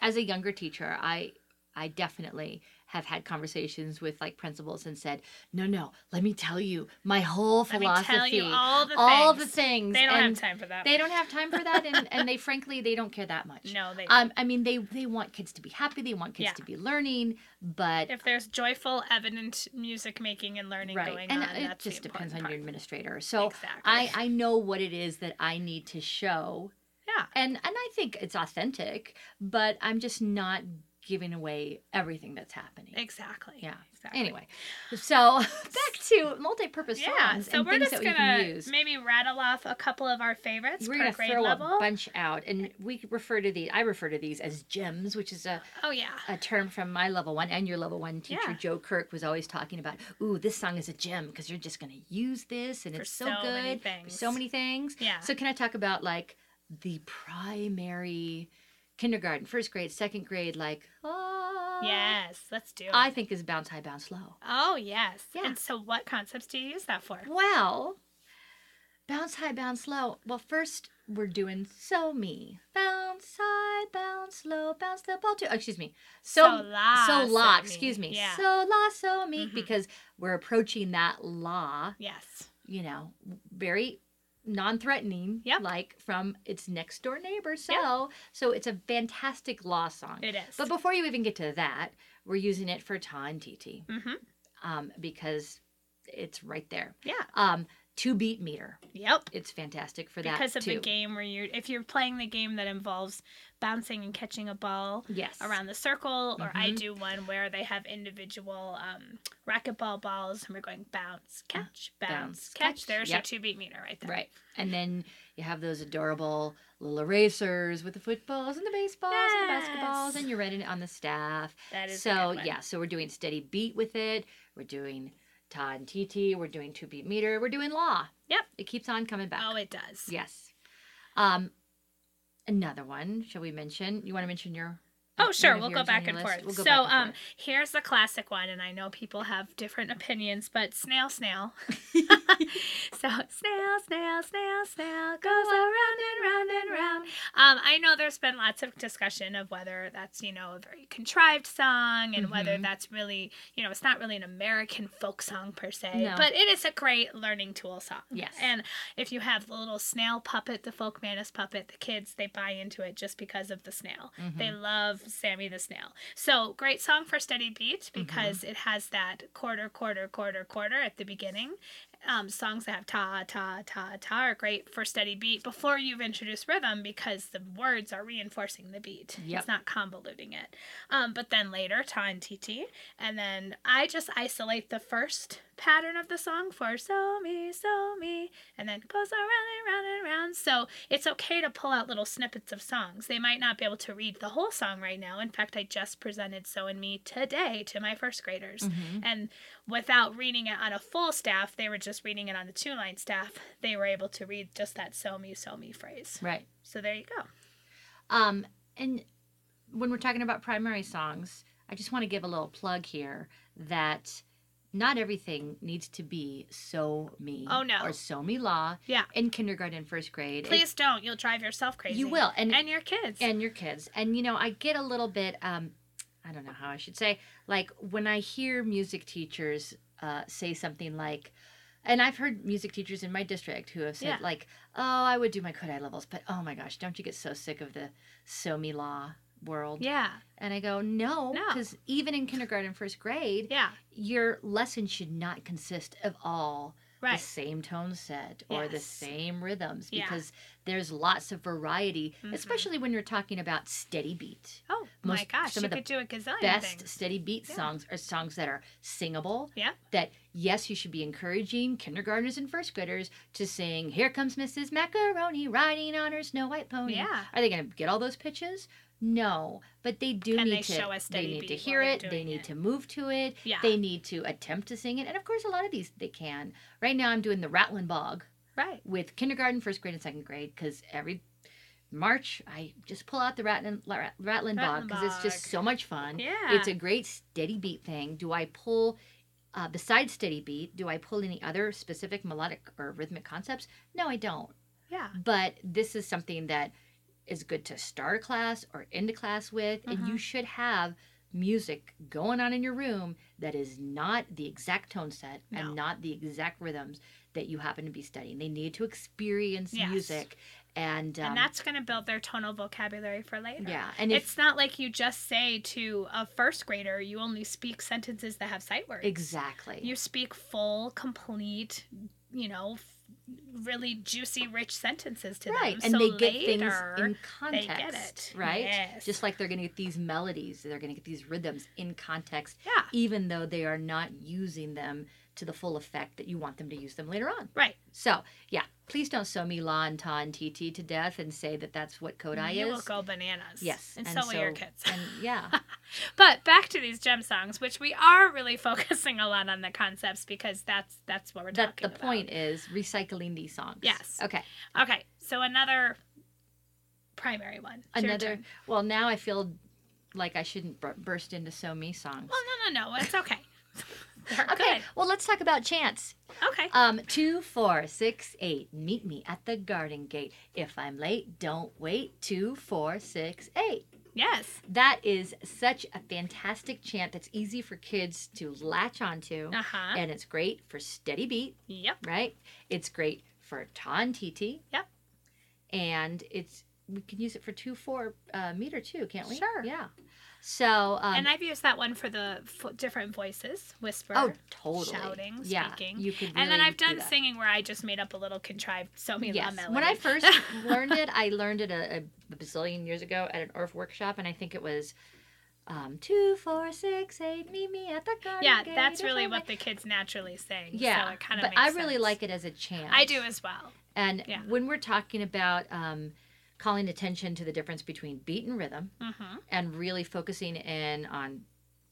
Speaker 1: as a younger teacher, I I definitely have had conversations with like principals and said, "No, no, let me tell you my whole
Speaker 2: Let me
Speaker 1: philosophy,
Speaker 2: tell you all the
Speaker 1: all
Speaker 2: things.
Speaker 1: the things."
Speaker 2: They don't
Speaker 1: and
Speaker 2: have time for that.
Speaker 1: They don't have time for that, and, and they frankly they don't care that much.
Speaker 2: no, they.
Speaker 1: Um, I mean, they they want kids to be happy. They want kids
Speaker 2: Yeah.
Speaker 1: to be learning, but
Speaker 2: if there's joyful, evident music making and learning
Speaker 1: right,
Speaker 2: going
Speaker 1: and
Speaker 2: on,
Speaker 1: it just depends on your administrator. So
Speaker 2: exactly.
Speaker 1: I I know what it is that I need to show
Speaker 2: yeah. Yeah.
Speaker 1: and and I think it's authentic, but I'm just not giving away everything that's happening.
Speaker 2: Exactly.
Speaker 1: Yeah.
Speaker 2: Exactly.
Speaker 1: Anyway, so back to multi-purpose
Speaker 2: Yeah.
Speaker 1: songs
Speaker 2: So
Speaker 1: and
Speaker 2: we're
Speaker 1: things
Speaker 2: just
Speaker 1: that we
Speaker 2: gonna
Speaker 1: can use.
Speaker 2: maybe rattle off a couple of our favorites
Speaker 1: We're
Speaker 2: per
Speaker 1: gonna
Speaker 2: grade
Speaker 1: throw
Speaker 2: level.
Speaker 1: a bunch out, and we refer to these. I refer to these as gems, which is a,
Speaker 2: oh yeah.
Speaker 1: a term from my level one and your level one teacher
Speaker 2: Yeah.
Speaker 1: Joe Kirk was always talking about. Ooh, this song is a gem because you're just gonna use this, and
Speaker 2: For
Speaker 1: it's so,
Speaker 2: so
Speaker 1: good.
Speaker 2: many
Speaker 1: for. So many things.
Speaker 2: Yeah.
Speaker 1: So can I talk about like the primary, kindergarten, first grade, second grade, like ah,
Speaker 2: Yes. Let's do it.
Speaker 1: I think is bounce high, bounce low.
Speaker 2: oh yes.
Speaker 1: Yeah.
Speaker 2: And so, what concepts do you use that for?
Speaker 1: Well, bounce high, bounce low. Well, first we're doing so me. Bounce high, bounce low, bounce the ball to. Oh, excuse me. So
Speaker 2: So la,
Speaker 1: so
Speaker 2: so
Speaker 1: la.
Speaker 2: me.
Speaker 1: Excuse me.
Speaker 2: Yeah.
Speaker 1: So la, so me.
Speaker 2: Mhm.
Speaker 1: Because we're approaching that la.
Speaker 2: Yes.
Speaker 1: You know, very non-threatening.
Speaker 2: Yep.
Speaker 1: Like from its next door neighbor. So so it's a fantastic la song.
Speaker 2: It is.
Speaker 1: But before you even get to that, we're using it for ta and tt
Speaker 2: mm-hmm.
Speaker 1: um, because it's right there.
Speaker 2: Yeah.
Speaker 1: Um, two beat meter.
Speaker 2: Yep.
Speaker 1: It's fantastic for that
Speaker 2: Because of
Speaker 1: too.
Speaker 2: the game where you're, if you're playing the game that involves bouncing and catching a ball
Speaker 1: Yes.
Speaker 2: around the circle, or I
Speaker 1: Mhm.
Speaker 2: do one where they have individual um, racquetball balls, and we're going bounce, catch, bounce,
Speaker 1: bounce,
Speaker 2: catch.
Speaker 1: catch.
Speaker 2: There's your two beat meter right there.
Speaker 1: Right. And then you have those adorable little erasers with the footballs and the baseballs and the basketballs, and you're writing it on the staff.
Speaker 2: That is
Speaker 1: so yeah, so we're doing steady beat with it. We're doing ta and tt. We're doing two beat meter. We're doing la.
Speaker 2: Yep.
Speaker 1: It keeps on coming back.
Speaker 2: Oh, it does.
Speaker 1: Yes. Um, another one. Shall we mention? You want to mention your?
Speaker 2: Oh, sure. We'll go back and
Speaker 1: list?
Speaker 2: forth.
Speaker 1: We'll
Speaker 2: so,
Speaker 1: back and
Speaker 2: um,
Speaker 1: forth.
Speaker 2: here's the classic one, and I know people have different opinions, but snail, snail. so, snail, snail, snail, snail goes around and round and round. Um, I know there's been lots of discussion of whether that's you know a very contrived song, and whether
Speaker 1: Mhm.
Speaker 2: that's really you know it's not really an American folk song per se,
Speaker 1: No.
Speaker 2: but it is a great learning tool song.
Speaker 1: Yes.
Speaker 2: And if you have the little snail puppet, the Folkmanis puppet, the kids they buy into it just because of the snail. They
Speaker 1: Mhm.
Speaker 2: love Sammy the Snail. So great song for steady beat
Speaker 1: Mm-hmm.
Speaker 2: because it has that quarter, quarter, quarter, quarter at the beginning. Um, songs that have ta, ta, ta, ta are great for steady beat before you've introduced rhythm because the words are reinforcing the beat.
Speaker 1: Yep.
Speaker 2: It's not convoluting it. Um, but then later, ta and tt. And then I just isolate the first pattern of the song for so me, so me, and then goes around and round and round. So it's okay to pull out little snippets of songs. They might not be able to read the whole song right now. In fact, I just presented So and Me today to my first graders.
Speaker 1: Mhm.
Speaker 2: And without reading it on a full staff, they were just reading it on the two line staff. They were able to read just that so me, so me phrase.
Speaker 1: Right.
Speaker 2: So there you go.
Speaker 1: Um, and when we're talking about primary songs, I just want to give a little plug here that not everything needs to be so me
Speaker 2: Oh, no.
Speaker 1: or so me la
Speaker 2: Yeah.
Speaker 1: in kindergarten first grade. It-
Speaker 2: Please don't. You'll drive yourself crazy.
Speaker 1: you will and
Speaker 2: And your kids.
Speaker 1: and your kids. And you know, I get a little bit um I don't know how I should say like when I hear music teachers uh say something like and I've heard music teachers in my district who have said
Speaker 2: Yeah.
Speaker 1: like, "Oh, I would do my Kodály levels, but oh my gosh, don't you get so sick of the so me la world?"
Speaker 2: yeah.
Speaker 1: And I go, "No,
Speaker 2: No.
Speaker 1: because even in kindergarten, first grade,
Speaker 2: Yeah.
Speaker 1: your lesson should not consist of all the same tone set or the same rhythms
Speaker 2: Yeah.
Speaker 1: because there's lots of variety,
Speaker 2: Mhm.
Speaker 1: especially when you're talking about steady beat.
Speaker 2: Oh my gosh.
Speaker 1: some
Speaker 2: You
Speaker 1: of the
Speaker 2: could do a gazillion
Speaker 1: Best
Speaker 2: things.
Speaker 1: steady beat
Speaker 2: Yeah.
Speaker 1: songs are songs that are singable.
Speaker 2: Yeah.
Speaker 1: That yes, you should be encouraging kindergartners and first graders to sing "Here Comes Mrs. Macaroni riding on her snow white pony."
Speaker 2: Yeah.
Speaker 1: Are they going to get all those pitches? No, but they do need
Speaker 2: they
Speaker 1: to. they need to hear it. They need
Speaker 2: it?
Speaker 1: to move to it.
Speaker 2: Yeah.
Speaker 1: They need to attempt to sing it, and of course, a lot of these they can. Right now, I'm doing the Rattling Bog
Speaker 2: Right.
Speaker 1: with kindergarten, first grade, and second grade because every March I just pull out the Rattling Rat- Rattling Bog because it's just so much fun.
Speaker 2: Yeah.
Speaker 1: It's a great steady beat thing. Do I pull? Uh, besides steady beat, do I pull any other specific melodic or rhythmic concepts? No, I don't
Speaker 2: yeah.
Speaker 1: but this is something that is good to start a class or end a class with and
Speaker 2: Mm-hmm.
Speaker 1: you should have music going on in your room that is not the exact tone set
Speaker 2: No.
Speaker 1: and not the exact rhythms that you happen to be studying they need to experience
Speaker 2: Yes.
Speaker 1: music and, um,
Speaker 2: and that's going to build their tonal vocabulary for later.
Speaker 1: yeah and if
Speaker 2: It's not like you just say to a first grader, you only speak sentences that have sight words.
Speaker 1: exactly
Speaker 2: You speak full, complete, you know, really juicy, rich sentences to
Speaker 1: right
Speaker 2: them.
Speaker 1: and
Speaker 2: so
Speaker 1: they get things in
Speaker 2: they
Speaker 1: context
Speaker 2: get it.
Speaker 1: right
Speaker 2: Yes.
Speaker 1: just like they're going to get these melodies they're going to get these rhythms in context
Speaker 2: yeah,
Speaker 1: even though they are not using them to the full effect that you want them to use them later on
Speaker 2: right.
Speaker 1: so yeah please don't so me la and ta and tt to death and say that that's what Kodály
Speaker 2: you
Speaker 1: is You
Speaker 2: will go bananas.
Speaker 1: yes
Speaker 2: and, so will your kids.
Speaker 1: and yeah
Speaker 2: But back to these gem songs, which we are really focusing a lot on the concepts because that's that's what we're
Speaker 1: that
Speaker 2: talking
Speaker 1: the
Speaker 2: about.
Speaker 1: point is recycling these songs
Speaker 2: Yes.
Speaker 1: okay
Speaker 2: Okay, so another primary one. It's
Speaker 1: another well now i feel like i shouldn't bur- burst into so me songs
Speaker 2: Well, no, no, no. It's okay. They're
Speaker 1: okay well let's talk about chants
Speaker 2: good. Okay.
Speaker 1: Um, two, four, six, eight. Meet me at the garden gate. If I'm late, don't wait. Two, four, six, eight.
Speaker 2: Yes.
Speaker 1: That is such a fantastic chant that's easy for kids to latch onto.
Speaker 2: Uh huh.
Speaker 1: And it's great for steady beat,
Speaker 2: Yep.
Speaker 1: right? It's great for ta and tt.
Speaker 2: Yep.
Speaker 1: And it's we can use it for two, four uh, meter too, can't we?
Speaker 2: Sure.
Speaker 1: Yeah. So um,
Speaker 2: and I've used that one for the f- different voices, whisper,
Speaker 1: oh totally
Speaker 2: shouting,
Speaker 1: yeah,
Speaker 2: speaking.
Speaker 1: You could.
Speaker 2: and then I've done
Speaker 1: that.
Speaker 2: singing where I just made up a little contrived so me
Speaker 1: Yes.
Speaker 2: melody.
Speaker 1: When I first learned it, I learned it a, a bazillion years ago at an Orff workshop, and I think it was um, two, four, six, eight. Meet me at the garden
Speaker 2: yeah, that's really what the kids naturally sing.
Speaker 1: Yeah,
Speaker 2: so it kind of
Speaker 1: but I really
Speaker 2: sense.
Speaker 1: like it as a chant.
Speaker 2: I do as well.
Speaker 1: And
Speaker 2: Yeah.
Speaker 1: when we're talking about um, calling attention to the difference between beat and rhythm,
Speaker 2: Mm-hmm.
Speaker 1: and really focusing in on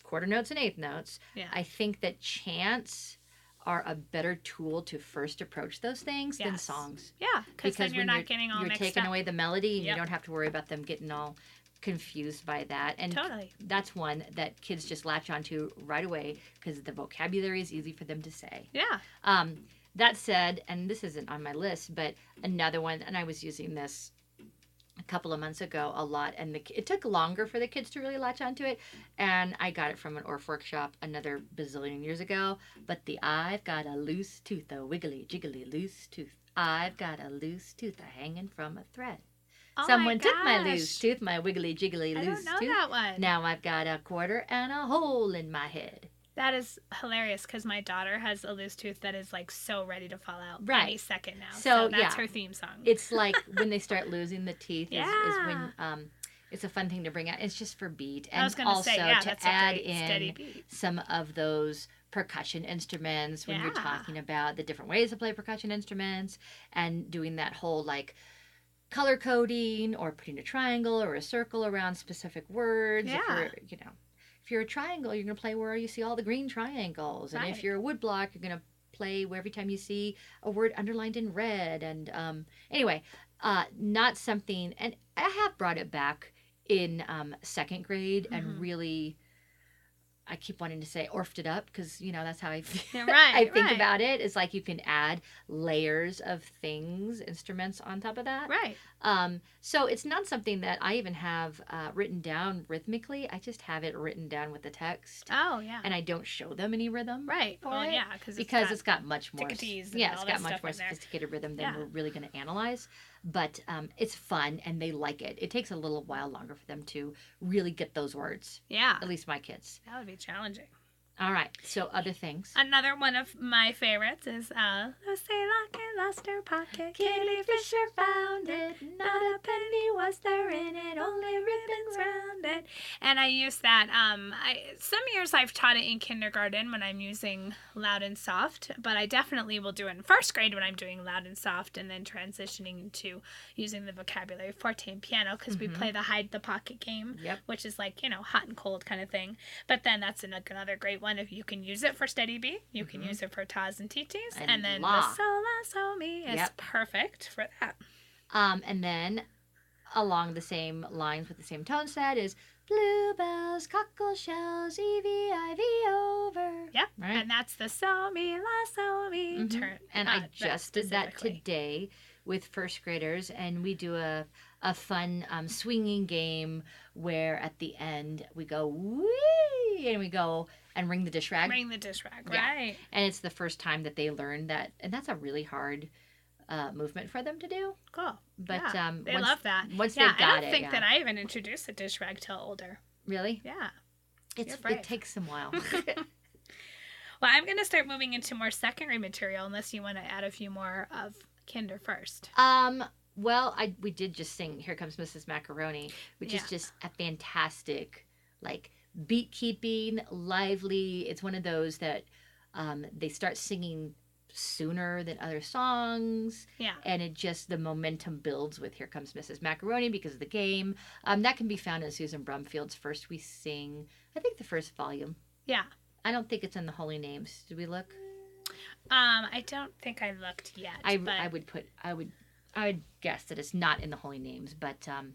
Speaker 1: quarter notes and eighth notes,
Speaker 2: Yeah.
Speaker 1: I think that chants are a better tool to first approach those things than songs.
Speaker 2: Yeah, because then you're not getting all
Speaker 1: you're
Speaker 2: mixed
Speaker 1: taking
Speaker 2: up.
Speaker 1: away the melody and
Speaker 2: Yep.
Speaker 1: you don't have to worry about them getting all confused by that and
Speaker 2: Totally.
Speaker 1: that's one that kids just latch onto right away because the vocabulary is easy for them to say
Speaker 2: Yeah.
Speaker 1: um, that said and this isn't on my list but another one and i was using this couple of months ago a lot and the, it took longer for the kids to really latch onto it and i got it from an Orff workshop another bazillion years ago but the i've got a loose tooth a wiggly jiggly loose tooth. I've got a loose tooth a hanging from a thread.
Speaker 2: Oh my
Speaker 1: someone took my loose tooth my wiggly jiggly
Speaker 2: I
Speaker 1: loose
Speaker 2: don't know
Speaker 1: tooth.
Speaker 2: that one.
Speaker 1: now i've got a quarter and a hole in my head
Speaker 2: That is hilarious because my daughter has a loose tooth that is like so ready to fall out any
Speaker 1: Right.
Speaker 2: second now.
Speaker 1: So,
Speaker 2: So, that's
Speaker 1: yeah.
Speaker 2: her theme song.
Speaker 1: it's like when they start losing the teeth is, is when um it's a fun thing to bring out it's just for beat and
Speaker 2: I was going to
Speaker 1: also
Speaker 2: say, yeah,
Speaker 1: to add in some of those percussion instruments when you're talking about the different ways to play percussion instruments and doing that whole like color coding or putting a triangle or a circle around specific words
Speaker 2: Yeah.
Speaker 1: you know if you're a triangle you're going to play where you see all the green triangles and if you're a woodblock, you're going to play where every time you see a word underlined in red and um anyway uh not something and i have brought it back in um second grade
Speaker 2: Mhm.
Speaker 1: and really I keep wanting to say orfed it up because you know that's how I
Speaker 2: Yeah,
Speaker 1: I think
Speaker 2: right.
Speaker 1: about it. It's like you can add layers of things, instruments on top of that.
Speaker 2: Right.
Speaker 1: Um, so it's not something that I even have uh, written down rhythmically. I just have it written down with the text,
Speaker 2: Oh, yeah.
Speaker 1: and I don't show them any rhythm
Speaker 2: right. Well,
Speaker 1: it,
Speaker 2: yeah, cause
Speaker 1: because
Speaker 2: it's
Speaker 1: it's got much more. Yeah, it's got much more sophisticated rhythm than
Speaker 2: Yeah.
Speaker 1: we're really going to analyze. But um, it's fun, and they like it. It takes a little while longer for them to really get those words.
Speaker 2: yeah,
Speaker 1: At least my kids.
Speaker 2: that would be challenging.
Speaker 1: All right. So other things.
Speaker 2: Another one of my favorites is uh, Lucy Locket lost her pocket. Kitty Fisher found it. Not a penny was there in it, only ribbons round it. And I use that. Um, I some years I've taught it in kindergarten when I'm using loud and soft, but I definitely will do it in first grade when I'm doing loud and soft, and then transitioning into using the vocabulary forte and piano because we
Speaker 1: Mhm.
Speaker 2: play the hide the pocket game
Speaker 1: Yep.
Speaker 2: which is like you know hot and cold kind of thing. But then that's another great one if you can use it for steady B, you can
Speaker 1: Mhm.
Speaker 2: use it for tas and titis,
Speaker 1: And
Speaker 2: and, then
Speaker 1: la.
Speaker 2: the sol la mi is
Speaker 1: Yep.
Speaker 2: perfect for that.
Speaker 1: Um, and then along the same lines with the same tone set is bluebells, cockle shells, evie ivy over.
Speaker 2: Yep,
Speaker 1: Right.
Speaker 2: and that's the sol mi la sol mi
Speaker 1: Mhm.
Speaker 2: turn.
Speaker 1: And
Speaker 2: uh,
Speaker 1: I
Speaker 2: that
Speaker 1: just did that today with first graders, and we do a a fun um, swinging game where at the end we go wee and we go and ring the dish rag,
Speaker 2: Ring the dish rag,
Speaker 1: Yeah.
Speaker 2: right?
Speaker 1: and it's the first time that they learn that, and that's a really hard uh, movement for them to do.
Speaker 2: Cool.
Speaker 1: But
Speaker 2: yeah,
Speaker 1: um,
Speaker 2: they
Speaker 1: once,
Speaker 2: love that.
Speaker 1: once
Speaker 2: yeah,
Speaker 1: they've got
Speaker 2: I don't
Speaker 1: it,
Speaker 2: think
Speaker 1: yeah.
Speaker 2: that I even introduced the dish rag till older.
Speaker 1: really,
Speaker 2: Yeah.
Speaker 1: it's it takes some while.
Speaker 2: Well, I'm going to start moving into more secondary material unless you want to add a few more of Kinder first.
Speaker 1: Um. Well, I we did just sing "Here Comes Mrs. Macaroni," which is just a fantastic, like beat keeping, lively. It's one of those that um, they start singing sooner than other songs,
Speaker 2: Yeah.
Speaker 1: and it just the momentum builds with "Here Comes Mrs. Macaroni" because of the game. Um, that can be found in Susan Brumfield's "First We Sing." I think the first volume.
Speaker 2: Yeah.
Speaker 1: I don't think it's in the Holy Names. Did we look?
Speaker 2: Um, I don't think I looked yet.
Speaker 1: I,
Speaker 2: but
Speaker 1: I would put I would I would guess that it's not in the holy names, but um,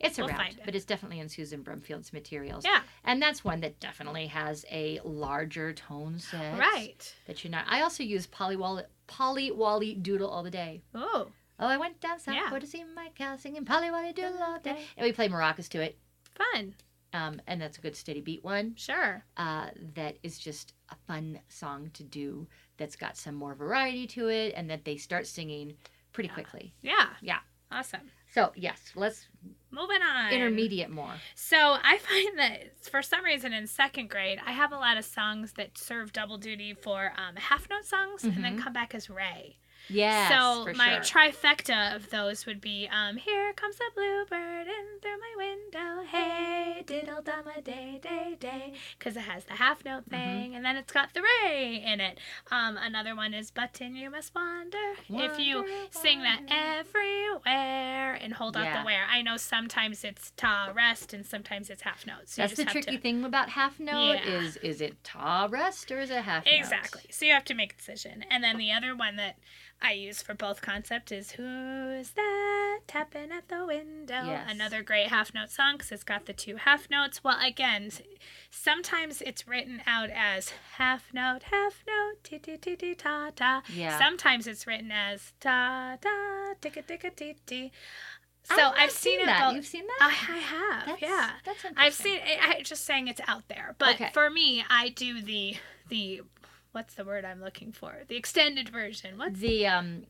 Speaker 1: it's
Speaker 2: We'll
Speaker 1: around.
Speaker 2: find it.
Speaker 1: But it's definitely in Susan Brumfield's materials.
Speaker 2: Yeah.
Speaker 1: and that's one that definitely has a larger tone set.
Speaker 2: Right.
Speaker 1: That you're not. I also use Polly Wolly Polly Wolly Doodle all the day.
Speaker 2: Oh,
Speaker 1: Oh, I went down south
Speaker 2: Yeah.
Speaker 1: to see my cow singing Polly Wolly Doodle all day, and we play maracas to it.
Speaker 2: fun.
Speaker 1: Um, and that's a good steady beat one.
Speaker 2: Sure.
Speaker 1: Uh, that is just a fun song to do. That's got some more variety to it, and that they start singing pretty
Speaker 2: Yeah.
Speaker 1: quickly.
Speaker 2: Yeah.
Speaker 1: Yeah.
Speaker 2: Awesome.
Speaker 1: So yes, let's
Speaker 2: Moving on.
Speaker 1: intermediate more.
Speaker 2: So I find that for some reason in second grade, I have a lot of songs that serve double duty for um, half note songs and then
Speaker 1: Mhm.
Speaker 2: come back as re.
Speaker 1: Yes,
Speaker 2: so my
Speaker 1: sure.
Speaker 2: trifecta of those would be um, Here comes the bluebird in through my window. Hey, diddle dum a day, day, day. Because it has the half note
Speaker 1: Mm-hmm.
Speaker 2: thing and then it's got the re in it. Um, another one is Button, you must wander. if you
Speaker 1: Wander,
Speaker 2: sing that everywhere and hold out the where. I know sometimes it's ta rest and sometimes it's half notes. So
Speaker 1: That's the tricky
Speaker 2: to,
Speaker 1: thing about half note
Speaker 2: Yeah.
Speaker 1: is is it ta rest or is it half note?
Speaker 2: Exactly. So you have to make a decision. And then the other one that I use for both concept is Who's That Tapping at the Window?
Speaker 1: Yes.
Speaker 2: Another great half note song because it's got the two half notes. Well, again, sometimes it's written out as half note, half note, ti ti ti ti ta ta.
Speaker 1: Yeah.
Speaker 2: Sometimes it's written as ta ta, ticka ticka ti ti. So
Speaker 1: I've,
Speaker 2: seen, it
Speaker 1: that.
Speaker 2: both.
Speaker 1: You've seen that?
Speaker 2: I, I have,
Speaker 1: That's,
Speaker 2: yeah.
Speaker 1: That's
Speaker 2: I've seen. I I just saying it's out there, but
Speaker 1: Okay.
Speaker 2: for me, I do the the what's the word I'm looking for? The extended version. What's
Speaker 1: the um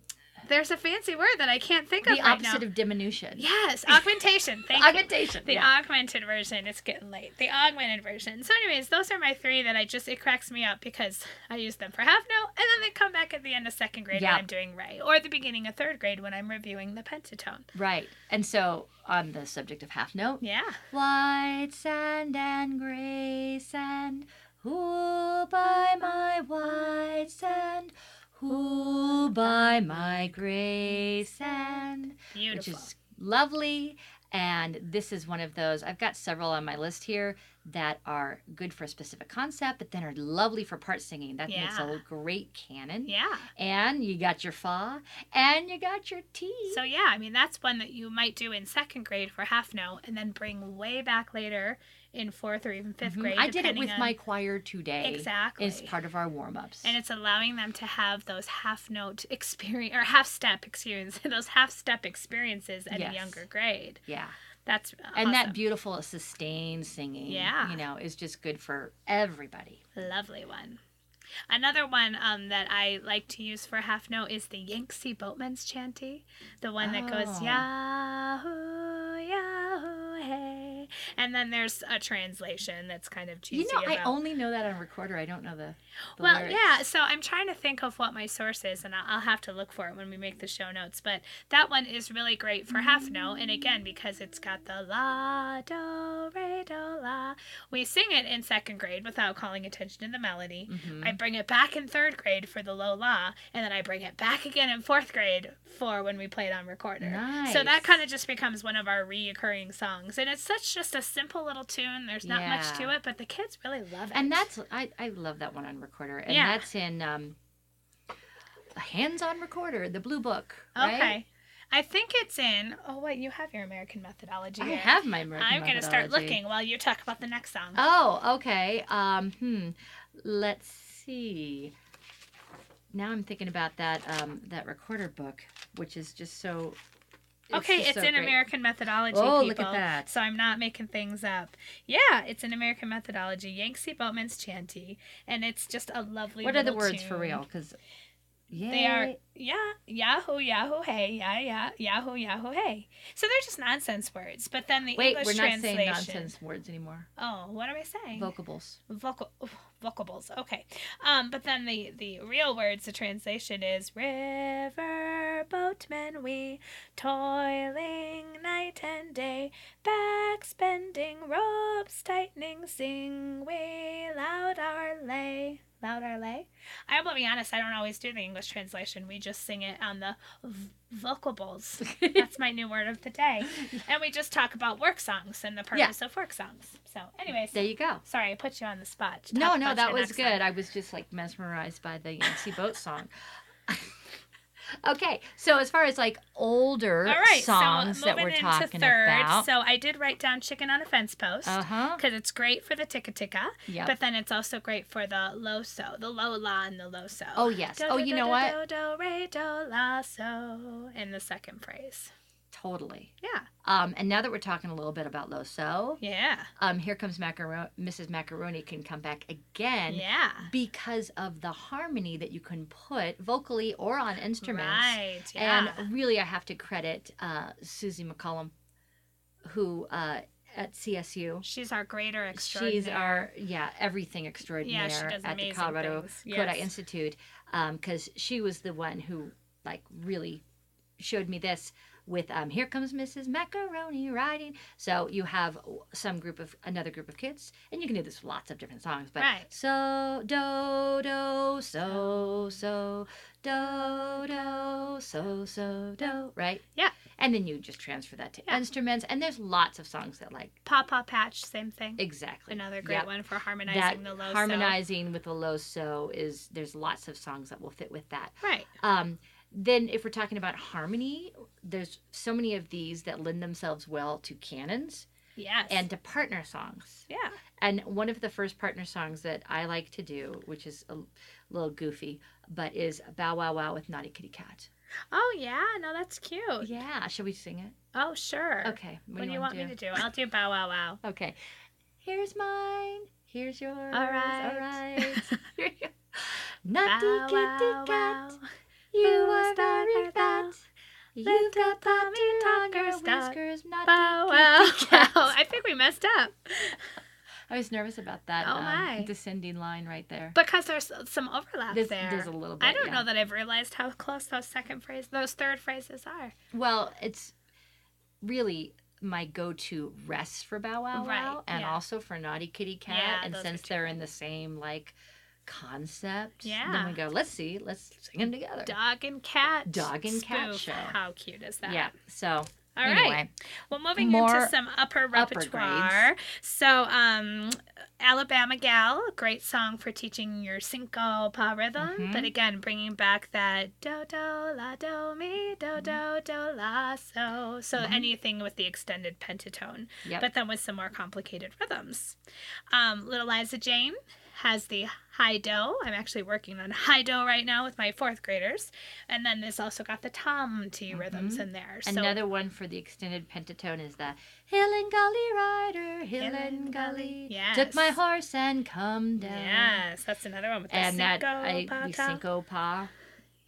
Speaker 2: there's a fancy word that I can't think of
Speaker 1: the
Speaker 2: right
Speaker 1: opposite
Speaker 2: now.
Speaker 1: of diminution.
Speaker 2: Yes, augmentation. Thank you.
Speaker 1: Augmentation.
Speaker 2: The
Speaker 1: yeah.
Speaker 2: augmented version. It's getting late. The augmented version. So, anyways, those are my three that I just it cracks me up because I use them for half note, and then they come back at the end of second grade
Speaker 1: Yeah.
Speaker 2: when I'm doing re, or the beginning of third grade when I'm reviewing the pentatone.
Speaker 1: Right. And so on the subject of half note,
Speaker 2: Yeah.
Speaker 1: white sand and gray sand, who by my white sand, who by my gray sand.
Speaker 2: Beautiful.
Speaker 1: which is lovely. And this is one of those, I've got several on my list here that are good for a specific concept, but then are lovely for part singing. That makes a great canon.
Speaker 2: yeah.
Speaker 1: And you got your fa, and you got your ti.
Speaker 2: So yeah, I mean that's one that you might do in second grade for half note, and then bring way back later in fourth or even 5th
Speaker 1: Mhm.
Speaker 2: grade.
Speaker 1: I did it with
Speaker 2: on-
Speaker 1: my choir today.
Speaker 2: exactly.
Speaker 1: It's part of our warm ups.
Speaker 2: and it's allowing them to have those half note experience or half step experience, those half step experiences at
Speaker 1: Yes.
Speaker 2: a younger grade.
Speaker 1: yeah.
Speaker 2: That's
Speaker 1: And that beautiful sustained singing,
Speaker 2: Yeah.
Speaker 1: you know, is just good for everybody.
Speaker 2: lovely one. Another one um, that I like to use for half note is the Yangtze Boatman's chanty, the one that goes
Speaker 1: Oh.
Speaker 2: Yahoo, Yahoo, hey, and then there's a translation that's kind of cheesy.
Speaker 1: You know, I only know that on recorder. I don't know the. the
Speaker 2: well,
Speaker 1: lyrics.
Speaker 2: yeah. So I'm trying to think of what my source is, and I'll, have to look for it when we make the show notes. But that one is really great for half note, and again because it's got the la do re do la. We sing it in second grade without calling attention to the melody.
Speaker 1: Mhm.
Speaker 2: I bring it back in third grade for the low la, and then I bring it back again in fourth grade for when we play it on recorder. Nice. So that kind of just becomes one of our reoccurring songs, and it's such just a simple little tune. There's not much to it, but the kids really love it.
Speaker 1: And that's I, I love that one on recorder. And
Speaker 2: Yeah.
Speaker 1: that's in um a hands-on recorder, the blue book. Right?
Speaker 2: Okay. I think it's in. Oh wait, you have your American methodology.
Speaker 1: I
Speaker 2: there.
Speaker 1: have my American
Speaker 2: I'm gonna start looking while you talk about the next song.
Speaker 1: Oh, okay. Um, hmm. Let's see. Now I'm thinking about that um that recorder book, which is just so.
Speaker 2: Okay, it's
Speaker 1: so
Speaker 2: in
Speaker 1: great.
Speaker 2: American methodology.
Speaker 1: Oh,
Speaker 2: people,
Speaker 1: look at that.
Speaker 2: So I'm not making things up. Yeah, it's in American methodology. Yangtze Boatman's chanty, and it's just a lovely.
Speaker 1: What are the words for real? Because
Speaker 2: They are yeah, yahoo, yahoo, hey, yeah, yeah, yahoo, yahoo, hey. So they're just nonsense words. But then the
Speaker 1: Wait,
Speaker 2: English
Speaker 1: we're not
Speaker 2: translation.
Speaker 1: saying nonsense words anymore.
Speaker 2: Oh, what am I saying?
Speaker 1: Vocables.
Speaker 2: vocal vocables okay um but then the the real words the translation is river boatmen we, toiling night and day, backs bending, ropes tightening, sing we loud our lay. Loud our lay. I will be honest, I don't always do the English translation. We just sing it on the v- vocables. That's my new word of the day. And we just talk about work songs and the purpose of work songs. So, anyways,
Speaker 1: there you go.
Speaker 2: sorry, I put you on the spot.
Speaker 1: No, no, that was good.
Speaker 2: song.
Speaker 1: I was just like mesmerized by the Yangtze Boat song. Okay, so as far as like older
Speaker 2: All right,
Speaker 1: songs
Speaker 2: so
Speaker 1: that we're
Speaker 2: into
Speaker 1: talking
Speaker 2: third.
Speaker 1: about.
Speaker 2: So I did write down "Chicken on a Fence Post"
Speaker 1: uh-huh.
Speaker 2: because it's great for the ticka ticka,
Speaker 1: Yep.
Speaker 2: but then it's also great for the loso, the lo la and the loso.
Speaker 1: oh yes.
Speaker 2: Do,
Speaker 1: Oh,
Speaker 2: do,
Speaker 1: you
Speaker 2: do,
Speaker 1: know
Speaker 2: do,
Speaker 1: what?
Speaker 2: Do, do, re, do, la, so in the second phrase.
Speaker 1: Totally.
Speaker 2: Yeah.
Speaker 1: Um, and now that we're talking a little bit about Loso,
Speaker 2: Yeah.
Speaker 1: um, here comes Mrs. Macaroni can come back again
Speaker 2: yeah.
Speaker 1: because of the harmony that you can put vocally or on instruments.
Speaker 2: Right. Yeah.
Speaker 1: And really, I have to credit uh, Susie McCollum, who uh, at CSU.
Speaker 2: She's our greater extraordinaire.
Speaker 1: She's our yeah everything extraordinaire
Speaker 2: Yeah, she does
Speaker 1: at the Colorado.
Speaker 2: Kodály
Speaker 1: Institute because she was the one who like really showed me this with um, here comes Mrs. Macaroni riding. So you have some group of another group of kids, and you can do this with lots of different songs. But
Speaker 2: Right.
Speaker 1: so do do so so do do so so do right.
Speaker 2: Yeah.
Speaker 1: And then you just transfer that to
Speaker 2: Yeah.
Speaker 1: instruments, and there's lots of songs that like
Speaker 2: Paw Paw Patch, same thing.
Speaker 1: exactly
Speaker 2: Another great
Speaker 1: Yep.
Speaker 2: one for
Speaker 1: that
Speaker 2: harmonizing the low.
Speaker 1: harmonizing with the low so is there's lots of songs that will fit with that
Speaker 2: Right.
Speaker 1: um then if we're talking about harmony there's so many of these that lend themselves well to canons
Speaker 2: Yes.
Speaker 1: and to partner songs
Speaker 2: yeah.
Speaker 1: and one of the first partner songs that i like to do which is a little goofy but is bow wow wow with naughty kitty cat
Speaker 2: Oh yeah. No, that's cute.
Speaker 1: yeah should we sing it
Speaker 2: Oh sure.
Speaker 1: okay
Speaker 2: What, do you want
Speaker 1: wanna
Speaker 2: me to do? I'll do bow wow wow.
Speaker 1: okay here's mine here's yours
Speaker 2: All right.
Speaker 1: all right Here you go. naughty
Speaker 2: Bow
Speaker 1: kitty
Speaker 2: wow
Speaker 1: cat
Speaker 2: wow.
Speaker 1: You
Speaker 2: Who's
Speaker 1: are very
Speaker 2: that
Speaker 1: fat. You've got
Speaker 2: Little
Speaker 1: puppy
Speaker 2: tummy
Speaker 1: tonguer
Speaker 2: tuckers, dot.
Speaker 1: whiskers, not
Speaker 2: Bow wow
Speaker 1: kitty cat.
Speaker 2: I think we messed up
Speaker 1: I was nervous about that
Speaker 2: Oh,
Speaker 1: um,
Speaker 2: my.
Speaker 1: descending line right there.
Speaker 2: because there's some overlap
Speaker 1: There's,
Speaker 2: there.
Speaker 1: there's a little bit.
Speaker 2: I don't
Speaker 1: yeah.
Speaker 2: know that I've realized how close those second phrase, those third phrases are.
Speaker 1: Well, it's really my go-to rest for Bow Wow
Speaker 2: Right,
Speaker 1: Wow, and
Speaker 2: yeah.
Speaker 1: also for Naughty Kitty Cat.
Speaker 2: Yeah,
Speaker 1: and
Speaker 2: those are
Speaker 1: since
Speaker 2: two
Speaker 1: they're in the same like concept,
Speaker 2: Yeah.
Speaker 1: then we go. Let's see. Let's sing them together.
Speaker 2: Dog and cat.
Speaker 1: Dog and cat show.
Speaker 2: How cute is that?
Speaker 1: Yeah. So
Speaker 2: All right.
Speaker 1: anyway,
Speaker 2: Well, moving into some upper repertoire. upper so, um, Alabama Gal, great song for teaching your syncopa rhythm,
Speaker 1: Mhm.
Speaker 2: but again, bringing back that do do la do mi do do do la so. So
Speaker 1: Mhm.
Speaker 2: anything with the extended pentatone,
Speaker 1: Yep.
Speaker 2: but then with some more complicated rhythms. Um, Little Liza Jane has the high do. I'm actually working on high do right now with my fourth graders, and then this also got the tom t rhythms
Speaker 1: Mhm.
Speaker 2: in there. So
Speaker 1: Another one for the extended pentatone is the Hill and Gully Rider, Hill,
Speaker 2: Hill
Speaker 1: and Gully.
Speaker 2: Gully,
Speaker 1: Took my horse and come down.
Speaker 2: Yes, that's another one with the
Speaker 1: And that I
Speaker 2: pa
Speaker 1: we syncopa.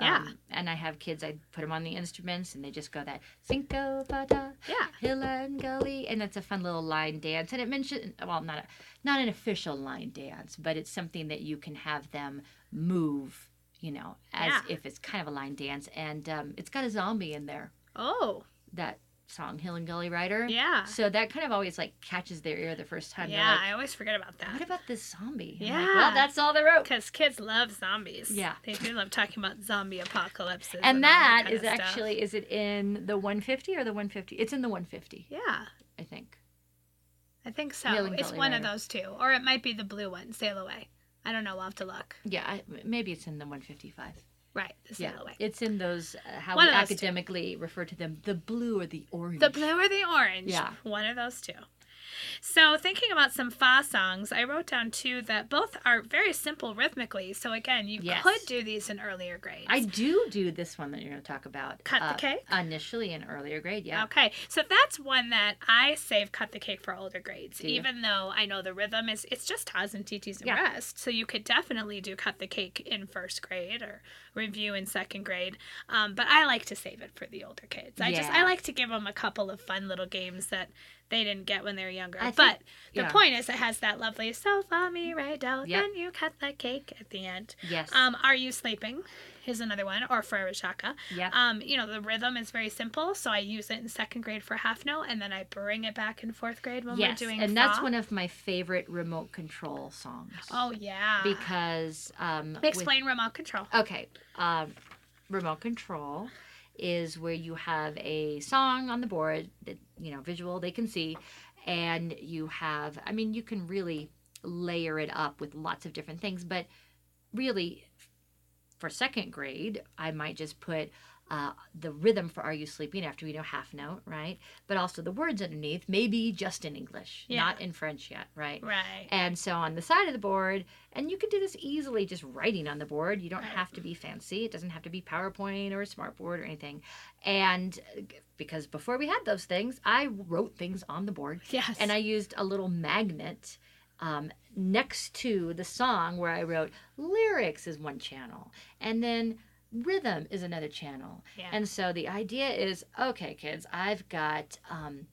Speaker 2: Yeah.
Speaker 1: Um, and I have kids. I put them on the instruments, and they just go that syncopa ta,
Speaker 2: Yeah.
Speaker 1: hill and gully, and it's a fun little line dance. And it mentioned, well, not a, not an official line dance, but it's something that you can have them move, you know, as
Speaker 2: Yeah.
Speaker 1: if it's kind of a line dance. And um, it's got a zombie in there.
Speaker 2: Oh,
Speaker 1: That song, Hill and Gully Rider.
Speaker 2: yeah.
Speaker 1: So that kind of always like catches their ear the first time.
Speaker 2: Yeah,
Speaker 1: like,
Speaker 2: I always forget about that.
Speaker 1: what about this zombie? I'm like,
Speaker 2: Yeah.
Speaker 1: well, that's all they wrote.
Speaker 2: Because kids love zombies.
Speaker 1: Yeah.
Speaker 2: They do love talking about zombie apocalypses.
Speaker 1: And
Speaker 2: all
Speaker 1: that
Speaker 2: kind
Speaker 1: is
Speaker 2: stuff.
Speaker 1: actually, is it in the 150 or the 150? It's in the 150,
Speaker 2: Yeah,
Speaker 1: I think.
Speaker 2: I think so.
Speaker 1: And
Speaker 2: It's one of those two. Or it might be the blue one, Sail Away. I don't know. We'll have to look.
Speaker 1: Yeah, I, maybe it's in the 155.
Speaker 2: Right, the
Speaker 1: Yeah,
Speaker 2: Away.
Speaker 1: it's in those, uh, how
Speaker 2: One
Speaker 1: we
Speaker 2: those two.
Speaker 1: academically refer to them, the blue or the orange.
Speaker 2: The blue or the orange.
Speaker 1: Yeah.
Speaker 2: One of those two. So, thinking about some fa songs, I wrote down two that both are very simple rhythmically. So, again, you
Speaker 1: Yes.
Speaker 2: could do these in earlier grades.
Speaker 1: I do do this one that you're going to talk about.
Speaker 2: Cut the
Speaker 1: uh,
Speaker 2: Cake?
Speaker 1: Initially in earlier grade, yeah.
Speaker 2: Okay, so that's one that I save cut the cake for older grades,
Speaker 1: Do you?
Speaker 2: even though I know the rhythm is it's just tas and TTs and
Speaker 1: Yeah.
Speaker 2: rest. So you could definitely do cut the cake in first grade or review in second grade. Um, but I like to save it for the older kids. I just I like to give them a couple of fun little games that they didn't get when they were younger.
Speaker 1: Think-
Speaker 2: but the
Speaker 1: yeah.
Speaker 2: point is, it has that lovely "So follow me right down,
Speaker 1: Yep.
Speaker 2: then you cut the cake" at the end.
Speaker 1: Yes.
Speaker 2: Um, "Are you sleeping?" is another one, or Frère Jacques.
Speaker 1: Yeah.
Speaker 2: Um, you know, the rhythm is very simple, so I use it in second grade for half note, and then I bring it back in fourth grade when
Speaker 1: yes.
Speaker 2: we're doing.
Speaker 1: and that's
Speaker 2: fa.
Speaker 1: one of my favorite remote control songs.
Speaker 2: Oh yeah.
Speaker 1: Because um, with-
Speaker 2: explain remote control.
Speaker 1: Okay. Um, remote control is where you have a song on the board that, you know, visual they can see. And you have, I mean, you can really layer it up with lots of different things. But really, for second grade, I might just put uh, the rhythm for Are You Sleeping after we know half note, right? But also the words underneath, maybe just in English,
Speaker 2: Yeah.
Speaker 1: not in French yet, right?
Speaker 2: Right.
Speaker 1: And so on the side of the board, and you could do this easily just writing on the board. You don't
Speaker 2: Right.
Speaker 1: have to be fancy. It doesn't have to be PowerPoint or a smartboard or anything. And uh, because before we had those things, I wrote things on the board
Speaker 2: Yes.
Speaker 1: and I used a little magnet um, next to the song where I wrote lyrics is one channel and then rhythm is another channel.
Speaker 2: yeah.
Speaker 1: And so the idea is okay, kids, I've got. Um,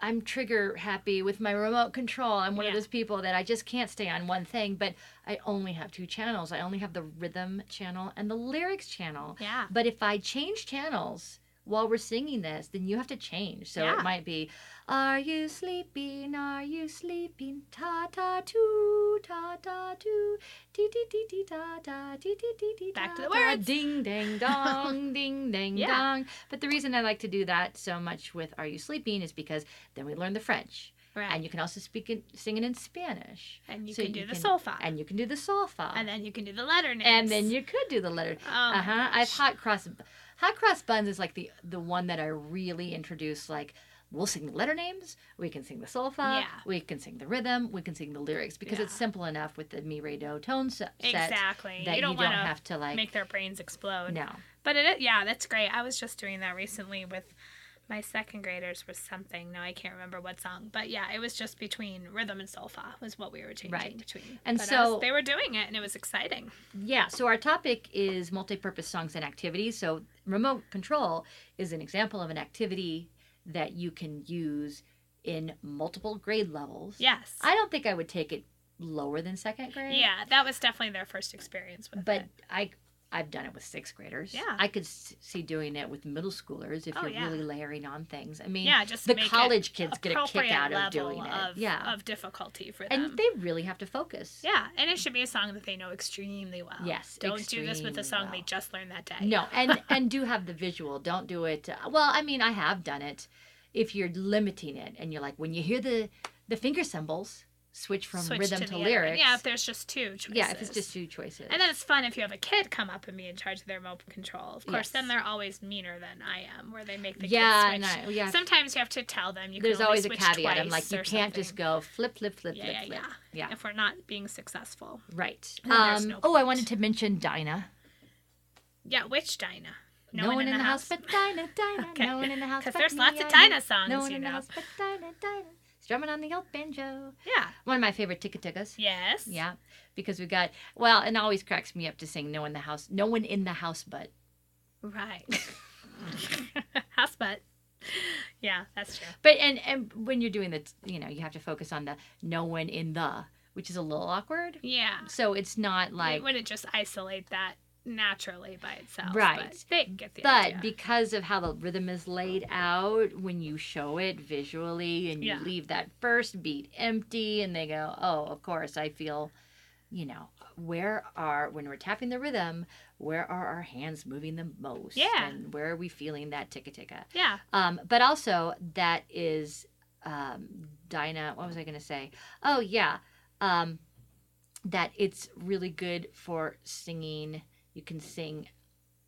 Speaker 1: I'm trigger happy with my remote control. I'm one of those people that I just can't stay on one thing, but I only have two channels. I only have the rhythm channel and the lyrics channel.
Speaker 2: yeah.
Speaker 1: But if I change channels while we're singing this, then you have to change. So
Speaker 2: Yeah.
Speaker 1: it might be, Are you sleeping? Are you sleeping? Ta ta too, ta ta too, dee dee dee dee da da, dee dee dee dee
Speaker 2: Back to the words.
Speaker 1: Ding dang dong, ding dang
Speaker 2: Yeah.
Speaker 1: dong. But the reason I like to do that so much with Are You Sleeping is because then we learn the French.
Speaker 2: Right.
Speaker 1: And you can also speak it, sing it in Spanish.
Speaker 2: And you
Speaker 1: So
Speaker 2: can do
Speaker 1: you
Speaker 2: the
Speaker 1: can-
Speaker 2: solfa.
Speaker 1: And you can do the solfa.
Speaker 2: And then you can do the letter names.
Speaker 1: And then you could do the letter.
Speaker 2: Oh
Speaker 1: uh huh. I've hot cross. Hot cross buns is like the the one that I really introduced. Like we'll sing the letter names. We can sing the solfa.
Speaker 2: Yeah.
Speaker 1: We can sing the rhythm. We can sing the lyrics because it's simple enough with the mi re do tone se- set
Speaker 2: Exactly.
Speaker 1: that
Speaker 2: you don't, want to
Speaker 1: have to like.
Speaker 2: make their brains explode.
Speaker 1: no.
Speaker 2: But it, yeah, that's great. I was just doing that recently with my second graders with something. Now I can't remember what song, but yeah, it was just between rhythm and solfa was what we were changing
Speaker 1: Right.
Speaker 2: between.
Speaker 1: And
Speaker 2: But I was-
Speaker 1: so-
Speaker 2: they were doing it, and it was exciting.
Speaker 1: Yeah, so our topic is multi-purpose songs and activities. So remote control is an example of an activity that you can use in multiple grade levels.
Speaker 2: Yes.
Speaker 1: I don't think I would take it lower than second grade.
Speaker 2: yeah, that was definitely their first experience with
Speaker 1: But
Speaker 2: it.
Speaker 1: I I've done it with sixth graders.
Speaker 2: Yeah.
Speaker 1: I could see doing it with middle schoolers if
Speaker 2: Oh,
Speaker 1: you're
Speaker 2: yeah.
Speaker 1: really layering on things. I mean,
Speaker 2: Yeah, just
Speaker 1: the college kids get a kick out of doing it.
Speaker 2: Of,
Speaker 1: yeah.
Speaker 2: of difficulty for them.
Speaker 1: and they really have to focus.
Speaker 2: yeah, and it should be a song that they know extremely well.
Speaker 1: Yes,
Speaker 2: Don't do this with a song they just learned that day.
Speaker 1: No, and and do have the visual. Don't do it. uh, well, I mean, I have done it. If you're limiting it, and you're like, when you hear the the finger cymbals, switch from
Speaker 2: Switch
Speaker 1: rhythm
Speaker 2: to
Speaker 1: to,
Speaker 2: other
Speaker 1: lyrics.
Speaker 2: Yeah, if there's just two choices.
Speaker 1: yeah, if it's just two choices.
Speaker 2: And then it's fun if you have a kid come up and be in charge of their remote control. Of course,
Speaker 1: Yes.
Speaker 2: then they're always meaner than I am, where they make the
Speaker 1: yeah,
Speaker 2: kids switch.
Speaker 1: I, yeah.
Speaker 2: Sometimes you have to tell them you
Speaker 1: there's always a caveat. I'm like, you can't just go flip, flip, flip,
Speaker 2: Yeah,
Speaker 1: flip,
Speaker 2: yeah,
Speaker 1: flip.
Speaker 2: yeah.
Speaker 1: Yeah.
Speaker 2: If we're not being successful.
Speaker 1: Right. Um,
Speaker 2: no
Speaker 1: oh, I wanted to mention Dinah.
Speaker 2: Yeah, which Dinah?
Speaker 1: No, one in the house, but Dinah, Dinah.
Speaker 2: Okay.
Speaker 1: No one in the house
Speaker 2: 'Cause
Speaker 1: but
Speaker 2: there's lots of Dinah
Speaker 1: know.
Speaker 2: songs,
Speaker 1: No one in the house but Dinah, Dinah. Strumming on the old banjo.
Speaker 2: Yeah.
Speaker 1: One of my favorite ticka-tickas.
Speaker 2: Yes.
Speaker 1: Yeah, because we got well, and always cracks me up to sing "No one in the house." No one in the house, but
Speaker 2: Right. house but. Yeah, that's true.
Speaker 1: but and and when you're doing the, you know, you have to focus on the "no one in the," which is a little awkward.
Speaker 2: Yeah.
Speaker 1: So it's not
Speaker 2: Like, it wouldn't just isolate that naturally by itself.
Speaker 1: Right.
Speaker 2: But they get the
Speaker 1: but
Speaker 2: idea.
Speaker 1: because of how the rhythm is laid out, when you show it visually and you
Speaker 2: Yeah.
Speaker 1: leave that first beat empty, and they go, "Oh, of course, I feel." You know, where are when we're tapping the rhythm, where are our hands moving the most?
Speaker 2: Yeah.
Speaker 1: And where are we feeling that ticka ticka?
Speaker 2: yeah.
Speaker 1: Um, but also that is um, Dinah. What was I going to say? Oh yeah, um, that it's really good for singing. You can sing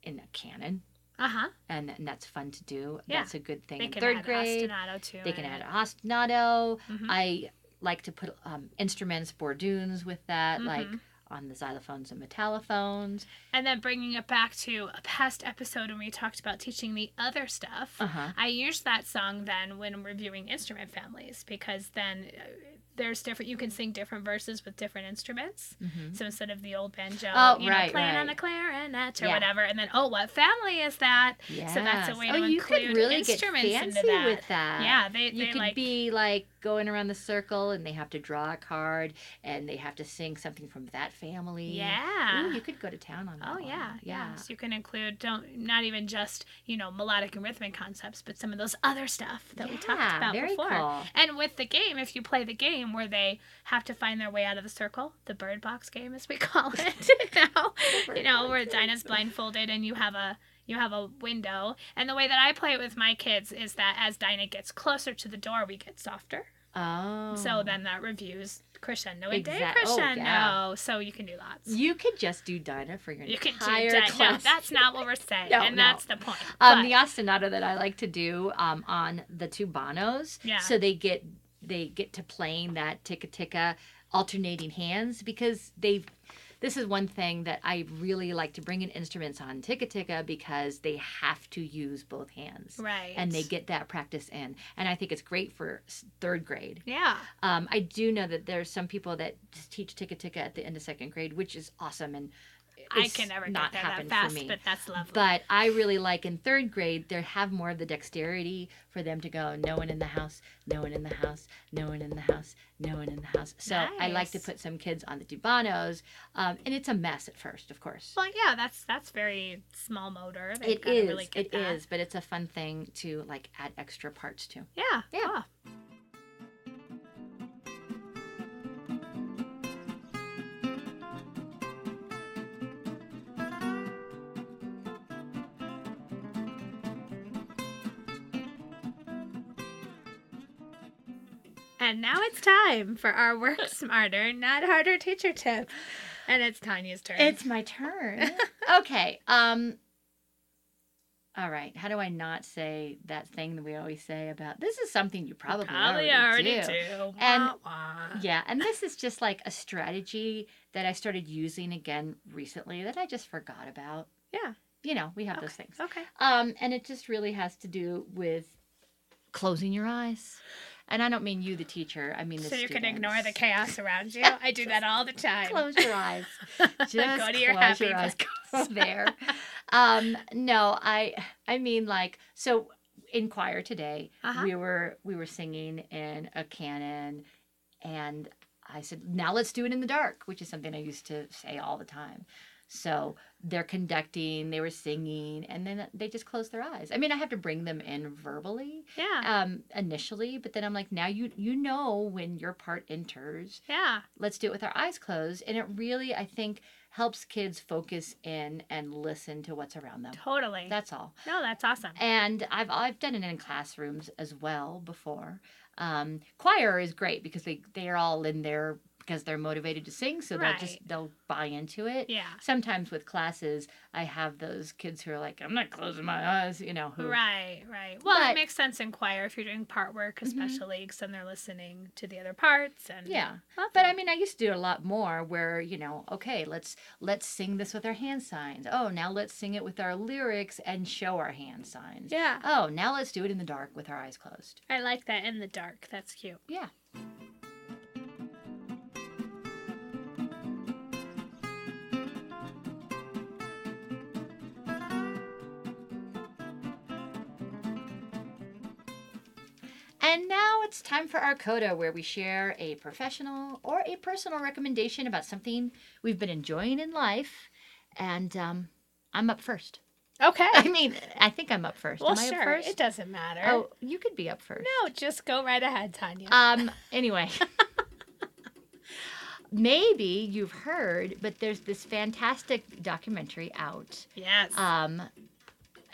Speaker 1: in a canon,
Speaker 2: Uh huh.
Speaker 1: and, and that's fun to do.
Speaker 2: Yeah.
Speaker 1: That's a good thing
Speaker 2: They
Speaker 1: in
Speaker 2: can
Speaker 1: third
Speaker 2: add
Speaker 1: grade.
Speaker 2: ostinato to
Speaker 1: They can
Speaker 2: it.
Speaker 1: add ostinato.
Speaker 2: Mhm.
Speaker 1: I like to put um, instruments, borduns with that, like
Speaker 2: Mhm.
Speaker 1: on the xylophones and metallophones.
Speaker 2: And then bringing it back to a past episode when we talked about teaching the other stuff.
Speaker 1: Uh huh.
Speaker 2: I use that song then when reviewing instrument families because then uh, there's different. You can sing different verses with different instruments.
Speaker 1: Mhm.
Speaker 2: So instead of the old banjo,
Speaker 1: Oh,
Speaker 2: you know,
Speaker 1: right,
Speaker 2: playing on
Speaker 1: right.
Speaker 2: the clarinet or
Speaker 1: Yeah.
Speaker 2: whatever, and then oh, what family is that?
Speaker 1: Yes.
Speaker 2: So that's a way
Speaker 1: oh,
Speaker 2: to
Speaker 1: you could
Speaker 2: include
Speaker 1: really get
Speaker 2: instruments into that.
Speaker 1: with that.
Speaker 2: yeah, they
Speaker 1: You
Speaker 2: they
Speaker 1: could
Speaker 2: like
Speaker 1: be like going around the circle and they have to draw a card and they have to sing something from that family.
Speaker 2: yeah.
Speaker 1: Ooh, you could go to town on that.
Speaker 2: Oh yeah,
Speaker 1: Yeah.
Speaker 2: yeah. So you can include don't not even just you know melodic and rhythmic concepts, but some of those other stuff that we talked about before.
Speaker 1: cool.
Speaker 2: And with the game, if you play the game where they have to find their way out of the circle, the bird box game as we call it, you know, you know where Dinah's blindfolded and you have a you have a window. And the way that I play it with my kids is that as Dinah gets closer to the door, we get softer.
Speaker 1: Oh.
Speaker 2: So then that reviews crescendo and
Speaker 1: Exact- oh, yeah.
Speaker 2: So you can do lots.
Speaker 1: you could just do Dinah for your
Speaker 2: You can do
Speaker 1: entire
Speaker 2: that. No,
Speaker 1: class.
Speaker 2: that's not what we're saying,
Speaker 1: No,
Speaker 2: and
Speaker 1: no.
Speaker 2: that's the point.
Speaker 1: Um, the ostinato that I like to do um, on the tubanos.
Speaker 2: Yeah.
Speaker 1: So they get they get to playing that ticka ticka alternating hands because they've. This is one thing that I really like to bring in instruments on ticka ticka because they have to use both hands.
Speaker 2: right,
Speaker 1: And they get that practice in, and I think it's great for third grade.
Speaker 2: yeah,
Speaker 1: Um, I do know that there's some people that just teach ticka ticka at the end of second grade, which is awesome, and
Speaker 2: I can never
Speaker 1: not
Speaker 2: get there
Speaker 1: happened
Speaker 2: that
Speaker 1: for me.
Speaker 2: but that's lovely.
Speaker 1: But I really like in third grade, they have more of the dexterity for them to go, no one in the house, no one in the house, no one in the house, no one in the house. So I like to put some kids on the tubanos, um, and it's a mess at first, of course.
Speaker 2: well, yeah, that's that's very small motor. They've
Speaker 1: It is,
Speaker 2: really
Speaker 1: it is, but it's a fun thing to like add extra parts to.
Speaker 2: Yeah,
Speaker 1: Yeah.
Speaker 2: yeah. And now it's time for our work smarter, not harder teacher tip. And it's Tanya's turn.
Speaker 1: It's my turn. okay. Um. All right. How do I not say that thing that we always say about this is something you probably,
Speaker 2: probably
Speaker 1: already,
Speaker 2: already
Speaker 1: do.
Speaker 2: do.
Speaker 1: And-
Speaker 2: Wah, wah.
Speaker 1: Yeah, and this is just like a strategy that I started using again recently that I just forgot about.
Speaker 2: Yeah.
Speaker 1: You know, we have those things.
Speaker 2: Okay.
Speaker 1: Um, and it just really has to do with closing your eyes. And I don't mean you, the teacher. I mean the
Speaker 2: So you can ignore the chaos around you. I do that all the time.
Speaker 1: Close your eyes. Just
Speaker 2: Go to your
Speaker 1: close
Speaker 2: happy
Speaker 1: your eyes. Go there. Um, no, I I mean like so in choir today
Speaker 2: Uh-huh.
Speaker 1: we were we were singing in a canon and I said, now let's do it in the dark, which is something I used to say all the time. So they're conducting, they were singing, and then they just closed their eyes. I mean, I have to bring them in verbally
Speaker 2: Yeah.
Speaker 1: um, initially, but then I'm like, now you you know when your part enters.
Speaker 2: Yeah.
Speaker 1: Let's do it with our eyes closed, and it really I think helps kids focus in and listen to what's around them.
Speaker 2: Totally.
Speaker 1: That's all.
Speaker 2: no, that's awesome.
Speaker 1: And I've I've done it in classrooms as well before. Um, choir is great because they they are all in there because they're motivated to sing, so they'll just they'll buy into it.
Speaker 2: Yeah.
Speaker 1: Sometimes with classes, I have those kids who are like, I'm not closing my eyes, you know. Who,
Speaker 2: Right, right. Well,
Speaker 1: But-
Speaker 2: it makes sense in choir if you're doing part work,
Speaker 1: Mhm.
Speaker 2: especially because then they're listening to the other parts and
Speaker 1: Yeah. But I mean, I used to do a lot more where, you know, okay, let's let's sing this with our hand signs. Oh, now let's sing it with our lyrics and show our hand signs.
Speaker 2: yeah,
Speaker 1: Oh, now let's do it in the dark with our eyes closed.
Speaker 2: I like that in the dark. That's cute.
Speaker 1: Yeah. And now it's time for our coda, where we share a professional or a personal recommendation about something we've been enjoying in life. And um, I'm up first.
Speaker 2: Okay.
Speaker 1: I mean, I think I'm up first.
Speaker 2: well,
Speaker 1: Am I
Speaker 2: sure.
Speaker 1: up first?
Speaker 2: It doesn't matter.
Speaker 1: Oh, you could be up first.
Speaker 2: no, just go right ahead, Tanya.
Speaker 1: Um. Anyway, maybe you've heard, but there's this fantastic documentary out.
Speaker 2: yes.
Speaker 1: Um,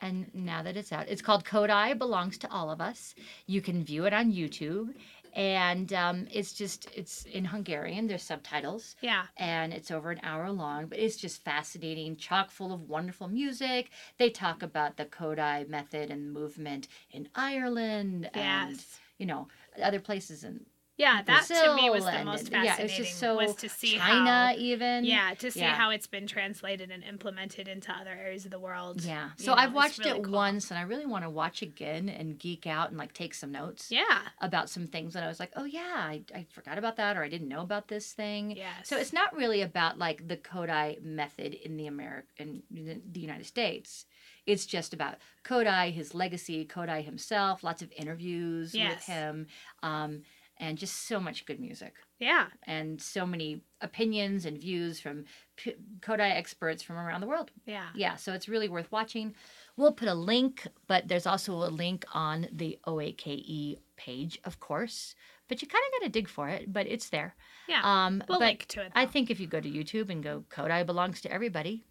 Speaker 1: and now that it's out, it's called Kodály Belongs to All of Us. You can view it on YouTube, and um, it's just it's in Hungarian. There's subtitles,
Speaker 2: yeah.
Speaker 1: and it's over an hour long. But it's just fascinating, chock full of wonderful music. They talk about the Kodály method and movement in Ireland, and you know other places in
Speaker 2: Yeah, that to me was the most
Speaker 1: and- yeah,
Speaker 2: fascinating.
Speaker 1: it's just so
Speaker 2: was to see
Speaker 1: China
Speaker 2: how
Speaker 1: even.
Speaker 2: yeah, to see
Speaker 1: Yeah.
Speaker 2: how it's been translated and implemented into other areas of the world.
Speaker 1: Yeah.
Speaker 2: You
Speaker 1: So
Speaker 2: know,
Speaker 1: I've watched
Speaker 2: really
Speaker 1: it
Speaker 2: cool.
Speaker 1: once and I really want to watch again and geek out and like take some notes
Speaker 2: Yeah.
Speaker 1: about some things that I was like, oh yeah, I, I forgot about that or I didn't know about this thing.
Speaker 2: Yes.
Speaker 1: So it's not really about like the Kodály method in the American in the United States. It's just about Kodály, his legacy, Kodály himself, lots of interviews with him, um, and just so much good music
Speaker 2: Yeah.
Speaker 1: and so many opinions and views from P- Kodály experts from around the world.
Speaker 2: Yeah.
Speaker 1: Yeah, so it's really worth watching. We'll put a link, but there's also a link on the OAKE page, of course. But you kind of got to dig for it, but it's there.
Speaker 2: Yeah.
Speaker 1: Um,
Speaker 2: We'll
Speaker 1: but
Speaker 2: link to it.
Speaker 1: I think if you go to YouTube and go Kodály belongs to everybody,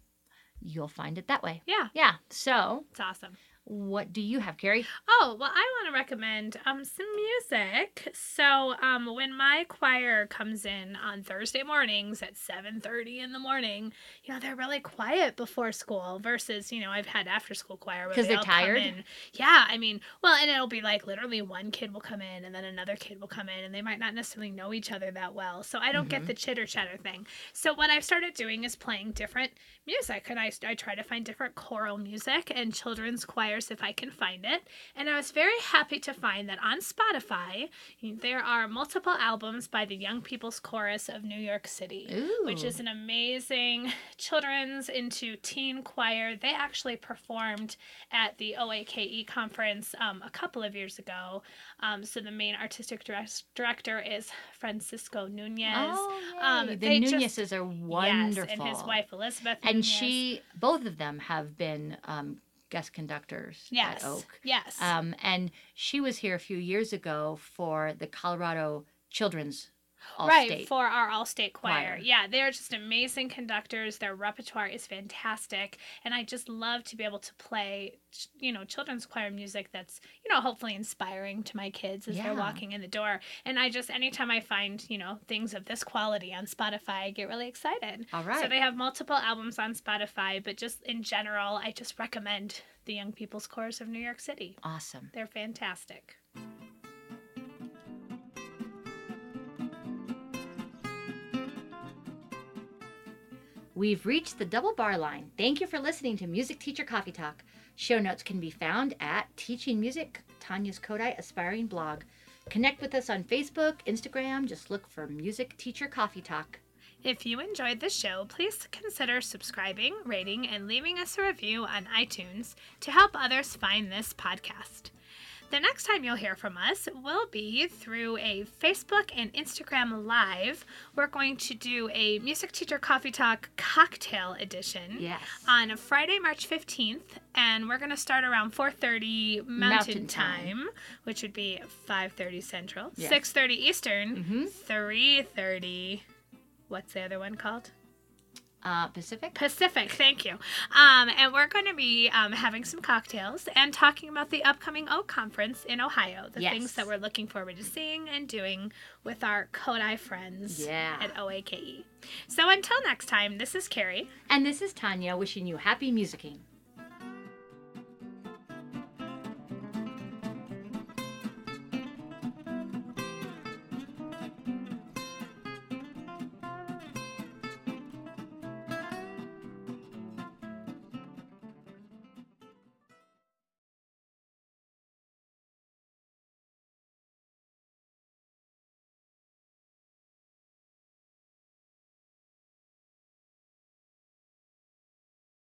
Speaker 1: you'll find it that way.
Speaker 2: Yeah,
Speaker 1: Yeah. So,
Speaker 2: it's awesome.
Speaker 1: What do you have, Carrie?
Speaker 2: Oh, well, I want to recommend um some music. So, um when my choir comes in on Thursday mornings at 7:30 in the morning, you know, they're really quiet before school versus, you know, I've had after school choir
Speaker 1: because
Speaker 2: they
Speaker 1: they're tired?
Speaker 2: in. Yeah, I mean, well, and it'll be like literally one kid will come in and then another kid will come in and they might not necessarily know each other that well. So, I don't get
Speaker 1: Mhm.
Speaker 2: the chitter chatter thing. So, what I've started doing is playing different music and I, I try to find different choral music and children's if I can find it. And I was very happy to find that on Spotify, there are multiple albums by the Young People's Chorus of New York City.
Speaker 1: Ooh.
Speaker 2: Which is an amazing children's into teen choir. They actually performed at the OAKE conference um, a couple of years ago. Um, so the main artistic direct- director is Francisco Nunez.
Speaker 1: Oh,
Speaker 2: um,
Speaker 1: the
Speaker 2: just-
Speaker 1: Nunez's are wonderful.
Speaker 2: Yes, and his wife Elizabeth.
Speaker 1: And
Speaker 2: Nunez.
Speaker 1: she, both of them have been um, guest conductors
Speaker 2: Yes.
Speaker 1: at OAKE.
Speaker 2: Yes.
Speaker 1: Um, and she was here a few years ago for the Colorado Children's All
Speaker 2: right
Speaker 1: State.
Speaker 2: for our all-state choir.
Speaker 1: choir.
Speaker 2: Yeah, they're just amazing conductors. Their repertoire is fantastic, and I just love to be able to play, ch- you know, children's choir music that's, you know, hopefully inspiring to my kids as
Speaker 1: Yeah.
Speaker 2: they're walking in the door. And I just anytime I find, you know, things of this quality on Spotify, I get really excited.
Speaker 1: All right.
Speaker 2: So they have multiple albums on Spotify, but just in general, I just recommend the Young People's Chorus of New York City.
Speaker 1: awesome.
Speaker 2: They're fantastic.
Speaker 1: We've reached the double bar line. Thank you for listening to Music Teacher Coffee Talk. Show notes can be found at Teaching Music, Tanya's Kodály Aspiring blog. Connect with us on Facebook, Instagram. Just look for Music Teacher Coffee Talk.
Speaker 2: If you enjoyed the show, please consider subscribing, rating, and leaving us a review on iTunes to help others find this podcast. The next time you'll hear from us will be through a Facebook and Instagram Live. We're going to do a Music Teacher Coffee Talk cocktail edition
Speaker 1: Yes.
Speaker 2: on Friday, March 15th, and we're going to start around 4:30 Mountain,
Speaker 1: Mountain
Speaker 2: time,
Speaker 1: time.
Speaker 2: which would be 5:30 Central,
Speaker 1: Yes.
Speaker 2: 6:30 Eastern,
Speaker 1: Mm-hmm.
Speaker 2: 3:30 What's the other one called?
Speaker 1: Uh, Pacific?
Speaker 2: Pacific, thank you. Um, and we're going to be um, having some cocktails and talking about the upcoming O Conference in Ohio, the
Speaker 1: Yes.
Speaker 2: things that we're looking forward to seeing and doing with our Kodály friends
Speaker 1: Yeah.
Speaker 2: at OAKE. So until next time, this is Carrie.
Speaker 1: And this is Tanya wishing you happy musicking.